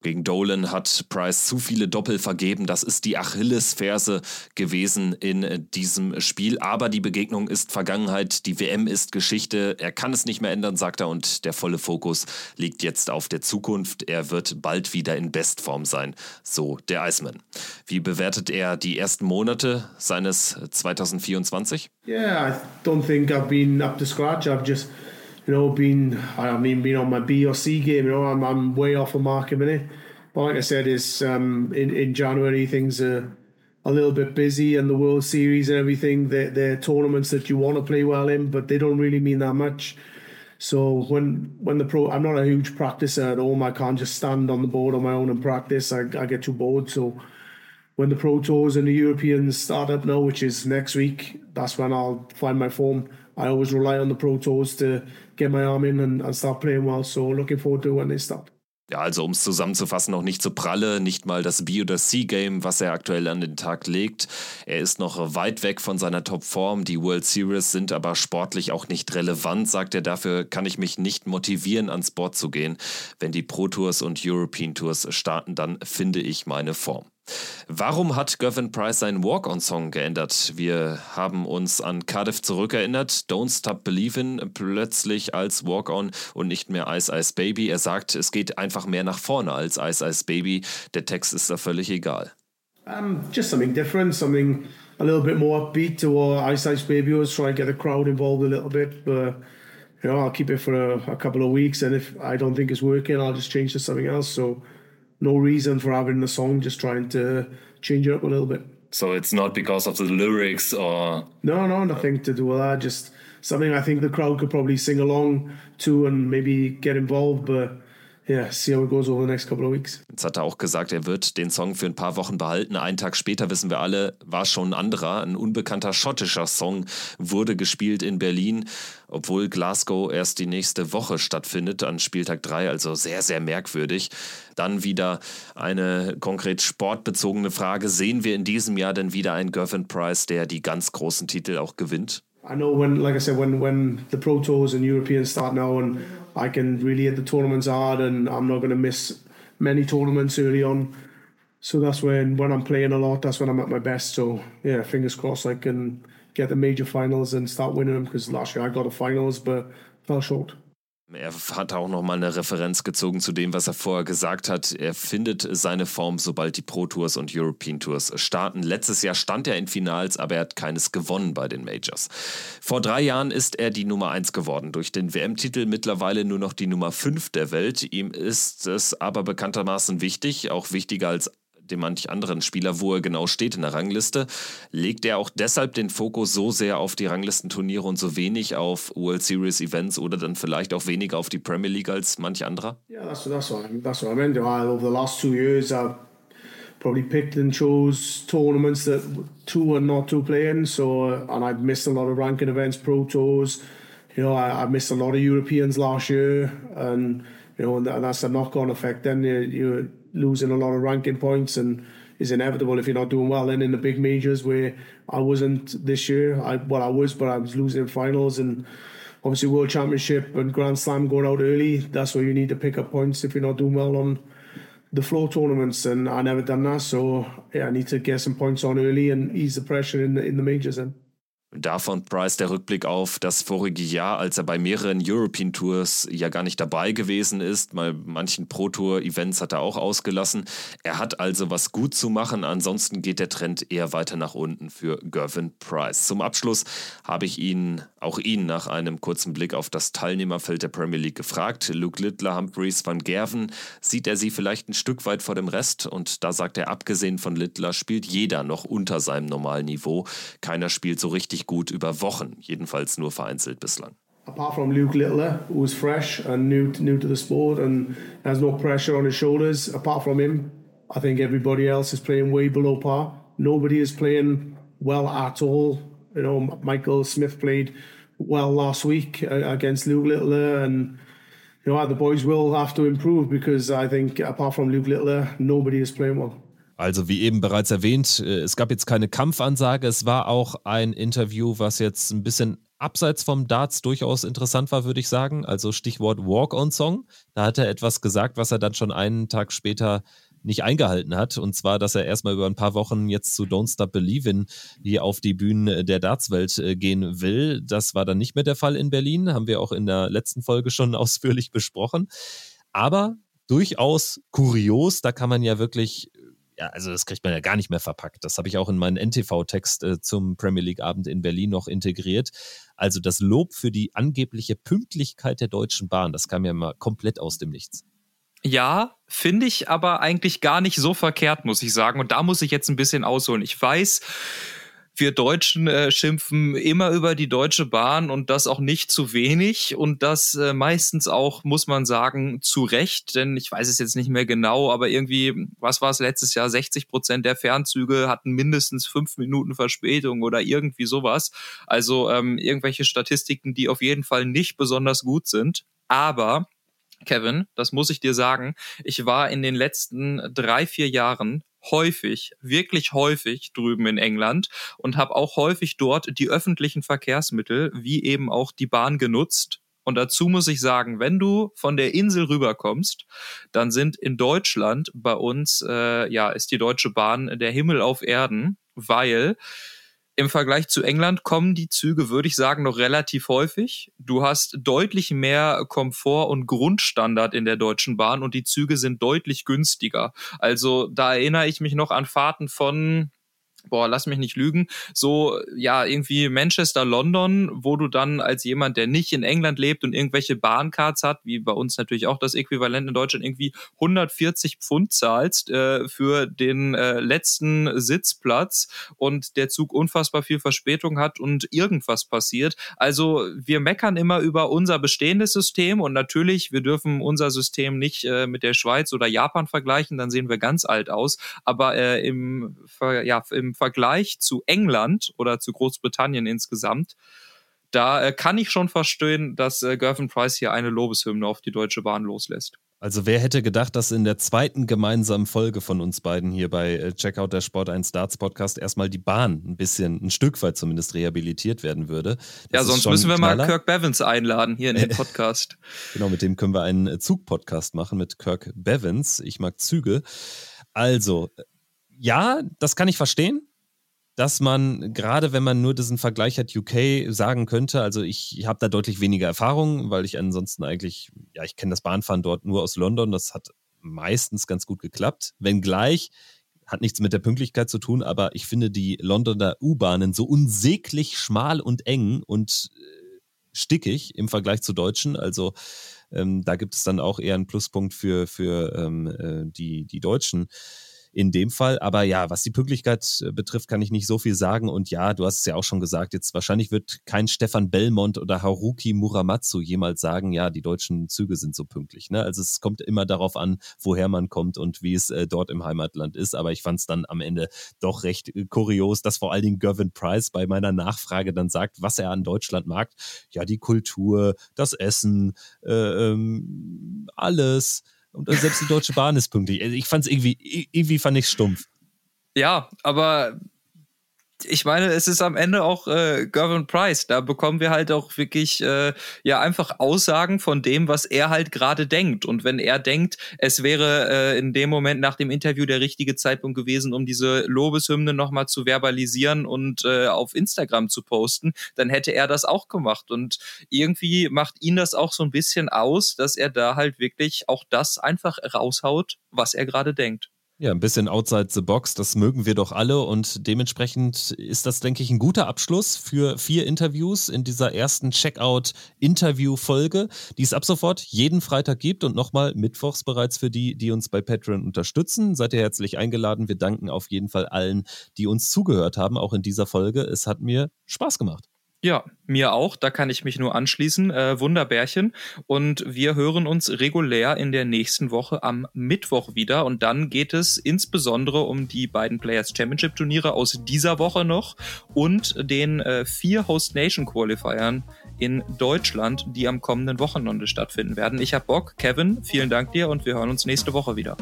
Gegen Dolan hat Price zu viele Doppel vergeben. Das ist die Achillesferse gewesen in diesem Spiel. Aber die Begegnung ist Vergangenheit. Die WM ist Geschichte. Er kann es nicht mehr ändern, sagt er. Und der volle Fokus liegt jetzt auf der Zukunft. Er wird bald wieder in Bestform sein. So der Iceman. Wie bewertet er die ersten Monate seines 2024? Yeah, I don't think I've been up to scratch. I've just you know, been I mean, being on my B or C game. You know, I'm, I'm way off a mark a minute. But like I said, is um, in in January things are a little bit busy, and the World Series and everything. They're, they're tournaments that you want to play well in, but they don't really mean that much. So when when the pro, I'm not a huge practicer at home. I can't just stand on the board on my own and practice. I, I get too bored. So when the pro tours and the Europeans start up now, which is next week, that's when I'll find my form. I always rely on the pro tours to get my arm in and, and start playing well. So looking forward to when they start. Ja, also um es zusammenzufassen, noch nicht zu pralle, nicht mal das B- oder C-Game, was er aktuell an den Tag legt. Er ist noch weit weg von seiner Topform. Die World Series sind aber sportlich auch nicht relevant, sagt er. Dafür kann ich mich nicht motivieren, ans Board zu gehen. Wenn die Pro Tours und European Tours starten, dann finde ich meine Form. Warum hat Gavin Price seinen Walk-on-Song geändert? Wir haben uns an Cardiff zurückerinnert. Don't Stop Believin' plötzlich als Walk-on und nicht mehr Ice Ice Baby. Er sagt, es geht einfach mehr nach vorne als Ice Ice Baby. Der Text ist da völlig egal. Um, just something different, something a little bit more upbeat to uh, Ice Ice Baby was, try and get the crowd involved a little bit. But you know, I'll keep it for a, a couple of weeks, and if I don't think it's working, I'll just change to something else. So no reason for having the song, just trying to change it up a little bit. So it's not because of the lyrics or no, no, nothing to do with that. Just something I think the crowd could probably sing along to and maybe get involved, but yeah, see how it goes over the next couple of weeks. Jetzt hat er auch gesagt, er wird den Song für ein paar Wochen behalten. Einen Tag später, wissen wir alle, war schon ein anderer. Ein unbekannter schottischer Song wurde gespielt in Berlin, obwohl Glasgow erst die nächste Woche stattfindet, an Spieltag 3, also sehr, sehr merkwürdig. Dann wieder eine konkret sportbezogene Frage. Sehen wir in diesem Jahr denn wieder einen Gervin Price, der die ganz großen Titel auch gewinnt? I know when, like I said, when when the Pro Tours and Europeans start now, and I can really hit the tournaments hard, and I'm not going to miss many tournaments early on. So that's when when I'm playing a lot. That's when I'm at my best. So yeah, fingers crossed I can get the major finals and start winning them because last year I got the finals but fell short. Er hat auch noch mal eine Referenz gezogen zu dem, was er vorher gesagt hat. Er findet seine Form, sobald die Pro Tours und European Tours starten. Letztes Jahr stand er in Finals, aber er hat keines gewonnen bei den Majors. Vor drei Jahren ist er die Nummer eins geworden. Durch den WM-Titel mittlerweile nur noch die Nummer fünf der Welt. Ihm ist es aber bekanntermaßen wichtig, auch wichtiger als dem manch anderen Spieler, wo er genau steht in der Rangliste. Legt er auch deshalb den Fokus so sehr auf die Ranglistenturniere und so wenig auf World Series Events oder dann vielleicht auch weniger auf die Premier League als manch anderer? Yeah, that's, that's, what, I, that's what I meant. Over the last two years, I've probably picked and chose tournaments that two and not two playing. So, and I've missed a lot of ranking events, pro tours. You know, I, I missed a lot of Europeans last year, and you know, and that's a knock-on effect. Then you, you losing a lot of ranking points and is inevitable if you're not doing well. And in the big majors where I wasn't this year, I well I was, but I was losing in finals and obviously World Championship and Grand Slam going out early. That's where you need to pick up points if you're not doing well on the floor tournaments. And I never done that, so yeah, I need to get some points on early and ease the pressure in the in the majors. Then. Davon Price der Rückblick auf das vorige Jahr, als er bei mehreren European Tours ja gar nicht dabei gewesen ist. Mal manchen Pro Tour Events hat er auch ausgelassen. Er hat also was gut zu machen. Ansonsten geht der Trend eher weiter nach unten für Gervin Price. Zum Abschluss habe ich ihn, auch ihn, nach einem kurzen Blick auf das Teilnehmerfeld der Premier League gefragt. Luke Littler, Humphreys, Van Gerven, sieht er sie vielleicht ein Stück weit vor dem Rest? Und da sagt er, abgesehen von Littler spielt jeder noch unter seinem normalen Niveau. Keiner spielt so richtig richtig gut über Wochen, jedenfalls nur vereinzelt bislang. Apart from Luke Littler, who's fresh and new to, new to the sport and has no pressure on his shoulders, apart from him, I think everybody else is playing way below par. Nobody is playing well at all. You know, Michael Smith played well last week uh, against Luke Littler, and you know the boys will have to improve because I think apart from Luke Littler, nobody is playing well. Also wie eben bereits erwähnt, äh, es gab jetzt keine Kampfansage, es war auch ein Interview, was jetzt ein bisschen abseits vom Darts durchaus interessant war, würde ich sagen. Also Stichwort Walk-on-Song. Da hat er etwas gesagt, was er dann schon einen Tag später nicht eingehalten hat. Und zwar, dass er erstmal über ein paar Wochen jetzt zu Don't Stop Believin' hier auf die Bühnen der Dartswelt äh, gehen will. Das war dann nicht mehr der Fall in Berlin, haben wir auch in der letzten Folge schon ausführlich besprochen. Aber durchaus kurios, da kann man ja wirklich ja, also das kriegt man ja gar nicht mehr verpackt. Das habe ich auch in meinen NTV-Text äh, zum Premier League-Abend in Berlin noch integriert. Also das Lob für die angebliche Pünktlichkeit der Deutschen Bahn, das kam ja mal komplett aus dem Nichts. Ja, finde ich aber eigentlich gar nicht so verkehrt, muss ich sagen. Und da muss ich jetzt ein bisschen ausholen. Ich weiß, wir Deutschen äh, schimpfen immer über die Deutsche Bahn und das auch nicht zu wenig und das äh, meistens auch, muss man sagen, zu Recht, denn ich weiß es jetzt nicht mehr genau, aber irgendwie, was war es letztes Jahr, 60 Prozent der Fernzüge hatten mindestens fünf Minuten Verspätung oder irgendwie sowas. Also ähm, irgendwelche Statistiken, die auf jeden Fall nicht besonders gut sind. Aber Kevin, das muss ich dir sagen, ich war in den letzten drei, vier Jahren häufig, wirklich häufig drüben in England und habe auch häufig dort die öffentlichen Verkehrsmittel wie eben auch die Bahn genutzt. Und dazu muss ich sagen, wenn du von der Insel rüberkommst, dann sind in Deutschland bei uns, äh, ja, ist die Deutsche Bahn der Himmel auf Erden, weil im Vergleich zu England kommen die Züge, würde ich sagen, noch relativ häufig. Du hast deutlich mehr Komfort und Grundstandard in der Deutschen Bahn und die Züge sind deutlich günstiger. Also da erinnere ich mich noch an Fahrten von boah, lass mich nicht lügen, so ja irgendwie Manchester, London, wo du dann als jemand, der nicht in England lebt und irgendwelche Bahncards hat, wie bei uns natürlich auch das Äquivalent in Deutschland, irgendwie 140 Pfund zahlst äh, für den äh, letzten Sitzplatz und der Zug unfassbar viel Verspätung hat und irgendwas passiert. Also wir meckern immer über unser bestehendes System und natürlich, wir dürfen unser System nicht äh, mit der Schweiz oder Japan vergleichen, dann sehen wir ganz alt aus. Aber äh, im, ja, im Vergleich zu England oder zu Großbritannien insgesamt, da äh, kann ich schon verstehen, dass äh, Gervin Price hier eine Lobeshymne auf die Deutsche Bahn loslässt. Also wer hätte gedacht, dass in der zweiten gemeinsamen Folge von uns beiden hier bei äh, Checkout der Sport 1 Darts Podcast erstmal die Bahn ein bisschen, ein Stück weit zumindest rehabilitiert werden würde. Das ja, sonst müssen wir mal Kirk Bevins einladen hier in den Podcast. genau, mit dem können wir einen Zug-Podcast machen mit Kirk Bevins. Ich mag Züge. Also, ja, das kann ich verstehen dass man, gerade wenn man nur diesen Vergleich hat, UK sagen könnte, also ich habe da deutlich weniger Erfahrung, weil ich ansonsten eigentlich, ja, ich kenne das Bahnfahren dort nur aus London, das hat meistens ganz gut geklappt. Wenngleich, hat nichts mit der Pünktlichkeit zu tun, aber ich finde die Londoner U-Bahnen so unsäglich schmal und eng und äh, stickig im Vergleich zu deutschen. Also ähm, da gibt es dann auch eher einen Pluspunkt für, für ähm, äh, die, die Deutschen in dem Fall. Aber ja, was die Pünktlichkeit äh, betrifft, kann ich nicht so viel sagen. Und ja, du hast es ja auch schon gesagt, jetzt wahrscheinlich wird kein Stefan Belmont oder Haruki Muramatsu jemals sagen, ja, die deutschen Züge sind so pünktlich. Ne? Also es kommt immer darauf an, woher man kommt und wie es äh, dort im Heimatland ist. Aber ich fand es dann am Ende doch recht äh, kurios, dass vor allen Dingen Gervin Price bei meiner Nachfrage dann sagt, was er an Deutschland mag. Ja, die Kultur, das Essen, äh, ähm, alles. Und selbst die Deutsche Bahn ist pünktlich. Also ich fand es irgendwie, irgendwie fand ich stumpf. Ja, aber ich meine, es ist am Ende auch äh, Gervin Price. Da bekommen wir halt auch wirklich äh, ja einfach Aussagen von dem, was er halt gerade denkt. Und wenn er denkt, es wäre äh, in dem Moment nach dem Interview der richtige Zeitpunkt gewesen, um diese Lobeshymne nochmal zu verbalisieren und äh, auf Instagram zu posten, dann hätte er das auch gemacht. Und irgendwie macht ihn das auch so ein bisschen aus, dass er da halt wirklich auch das einfach raushaut, was er gerade denkt. Ja, ein bisschen outside the box, das mögen wir doch alle und dementsprechend ist das, denke ich, ein guter Abschluss für vier Interviews in dieser ersten Checkout-Interview-Folge, die es ab sofort jeden Freitag gibt und nochmal mittwochs bereits für die, die uns bei Patreon unterstützen. Seid ihr herzlich eingeladen. Wir danken auf jeden Fall allen, die uns zugehört haben, auch in dieser Folge. Es hat mir Spaß gemacht. Ja, mir auch. Da kann ich mich nur anschließen. Äh, Wunderbärchen. Und wir hören uns regulär in der nächsten Woche am Mittwoch wieder. Und dann geht es insbesondere um die beiden Players Championship Turniere aus dieser Woche noch und den äh, vier Host Nation Qualifiern in Deutschland, die am kommenden Wochenende stattfinden werden. Ich hab Bock. Kevin, vielen Dank dir und wir hören uns nächste Woche wieder.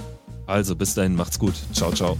Also bis dahin, macht's gut. Ciao, ciao.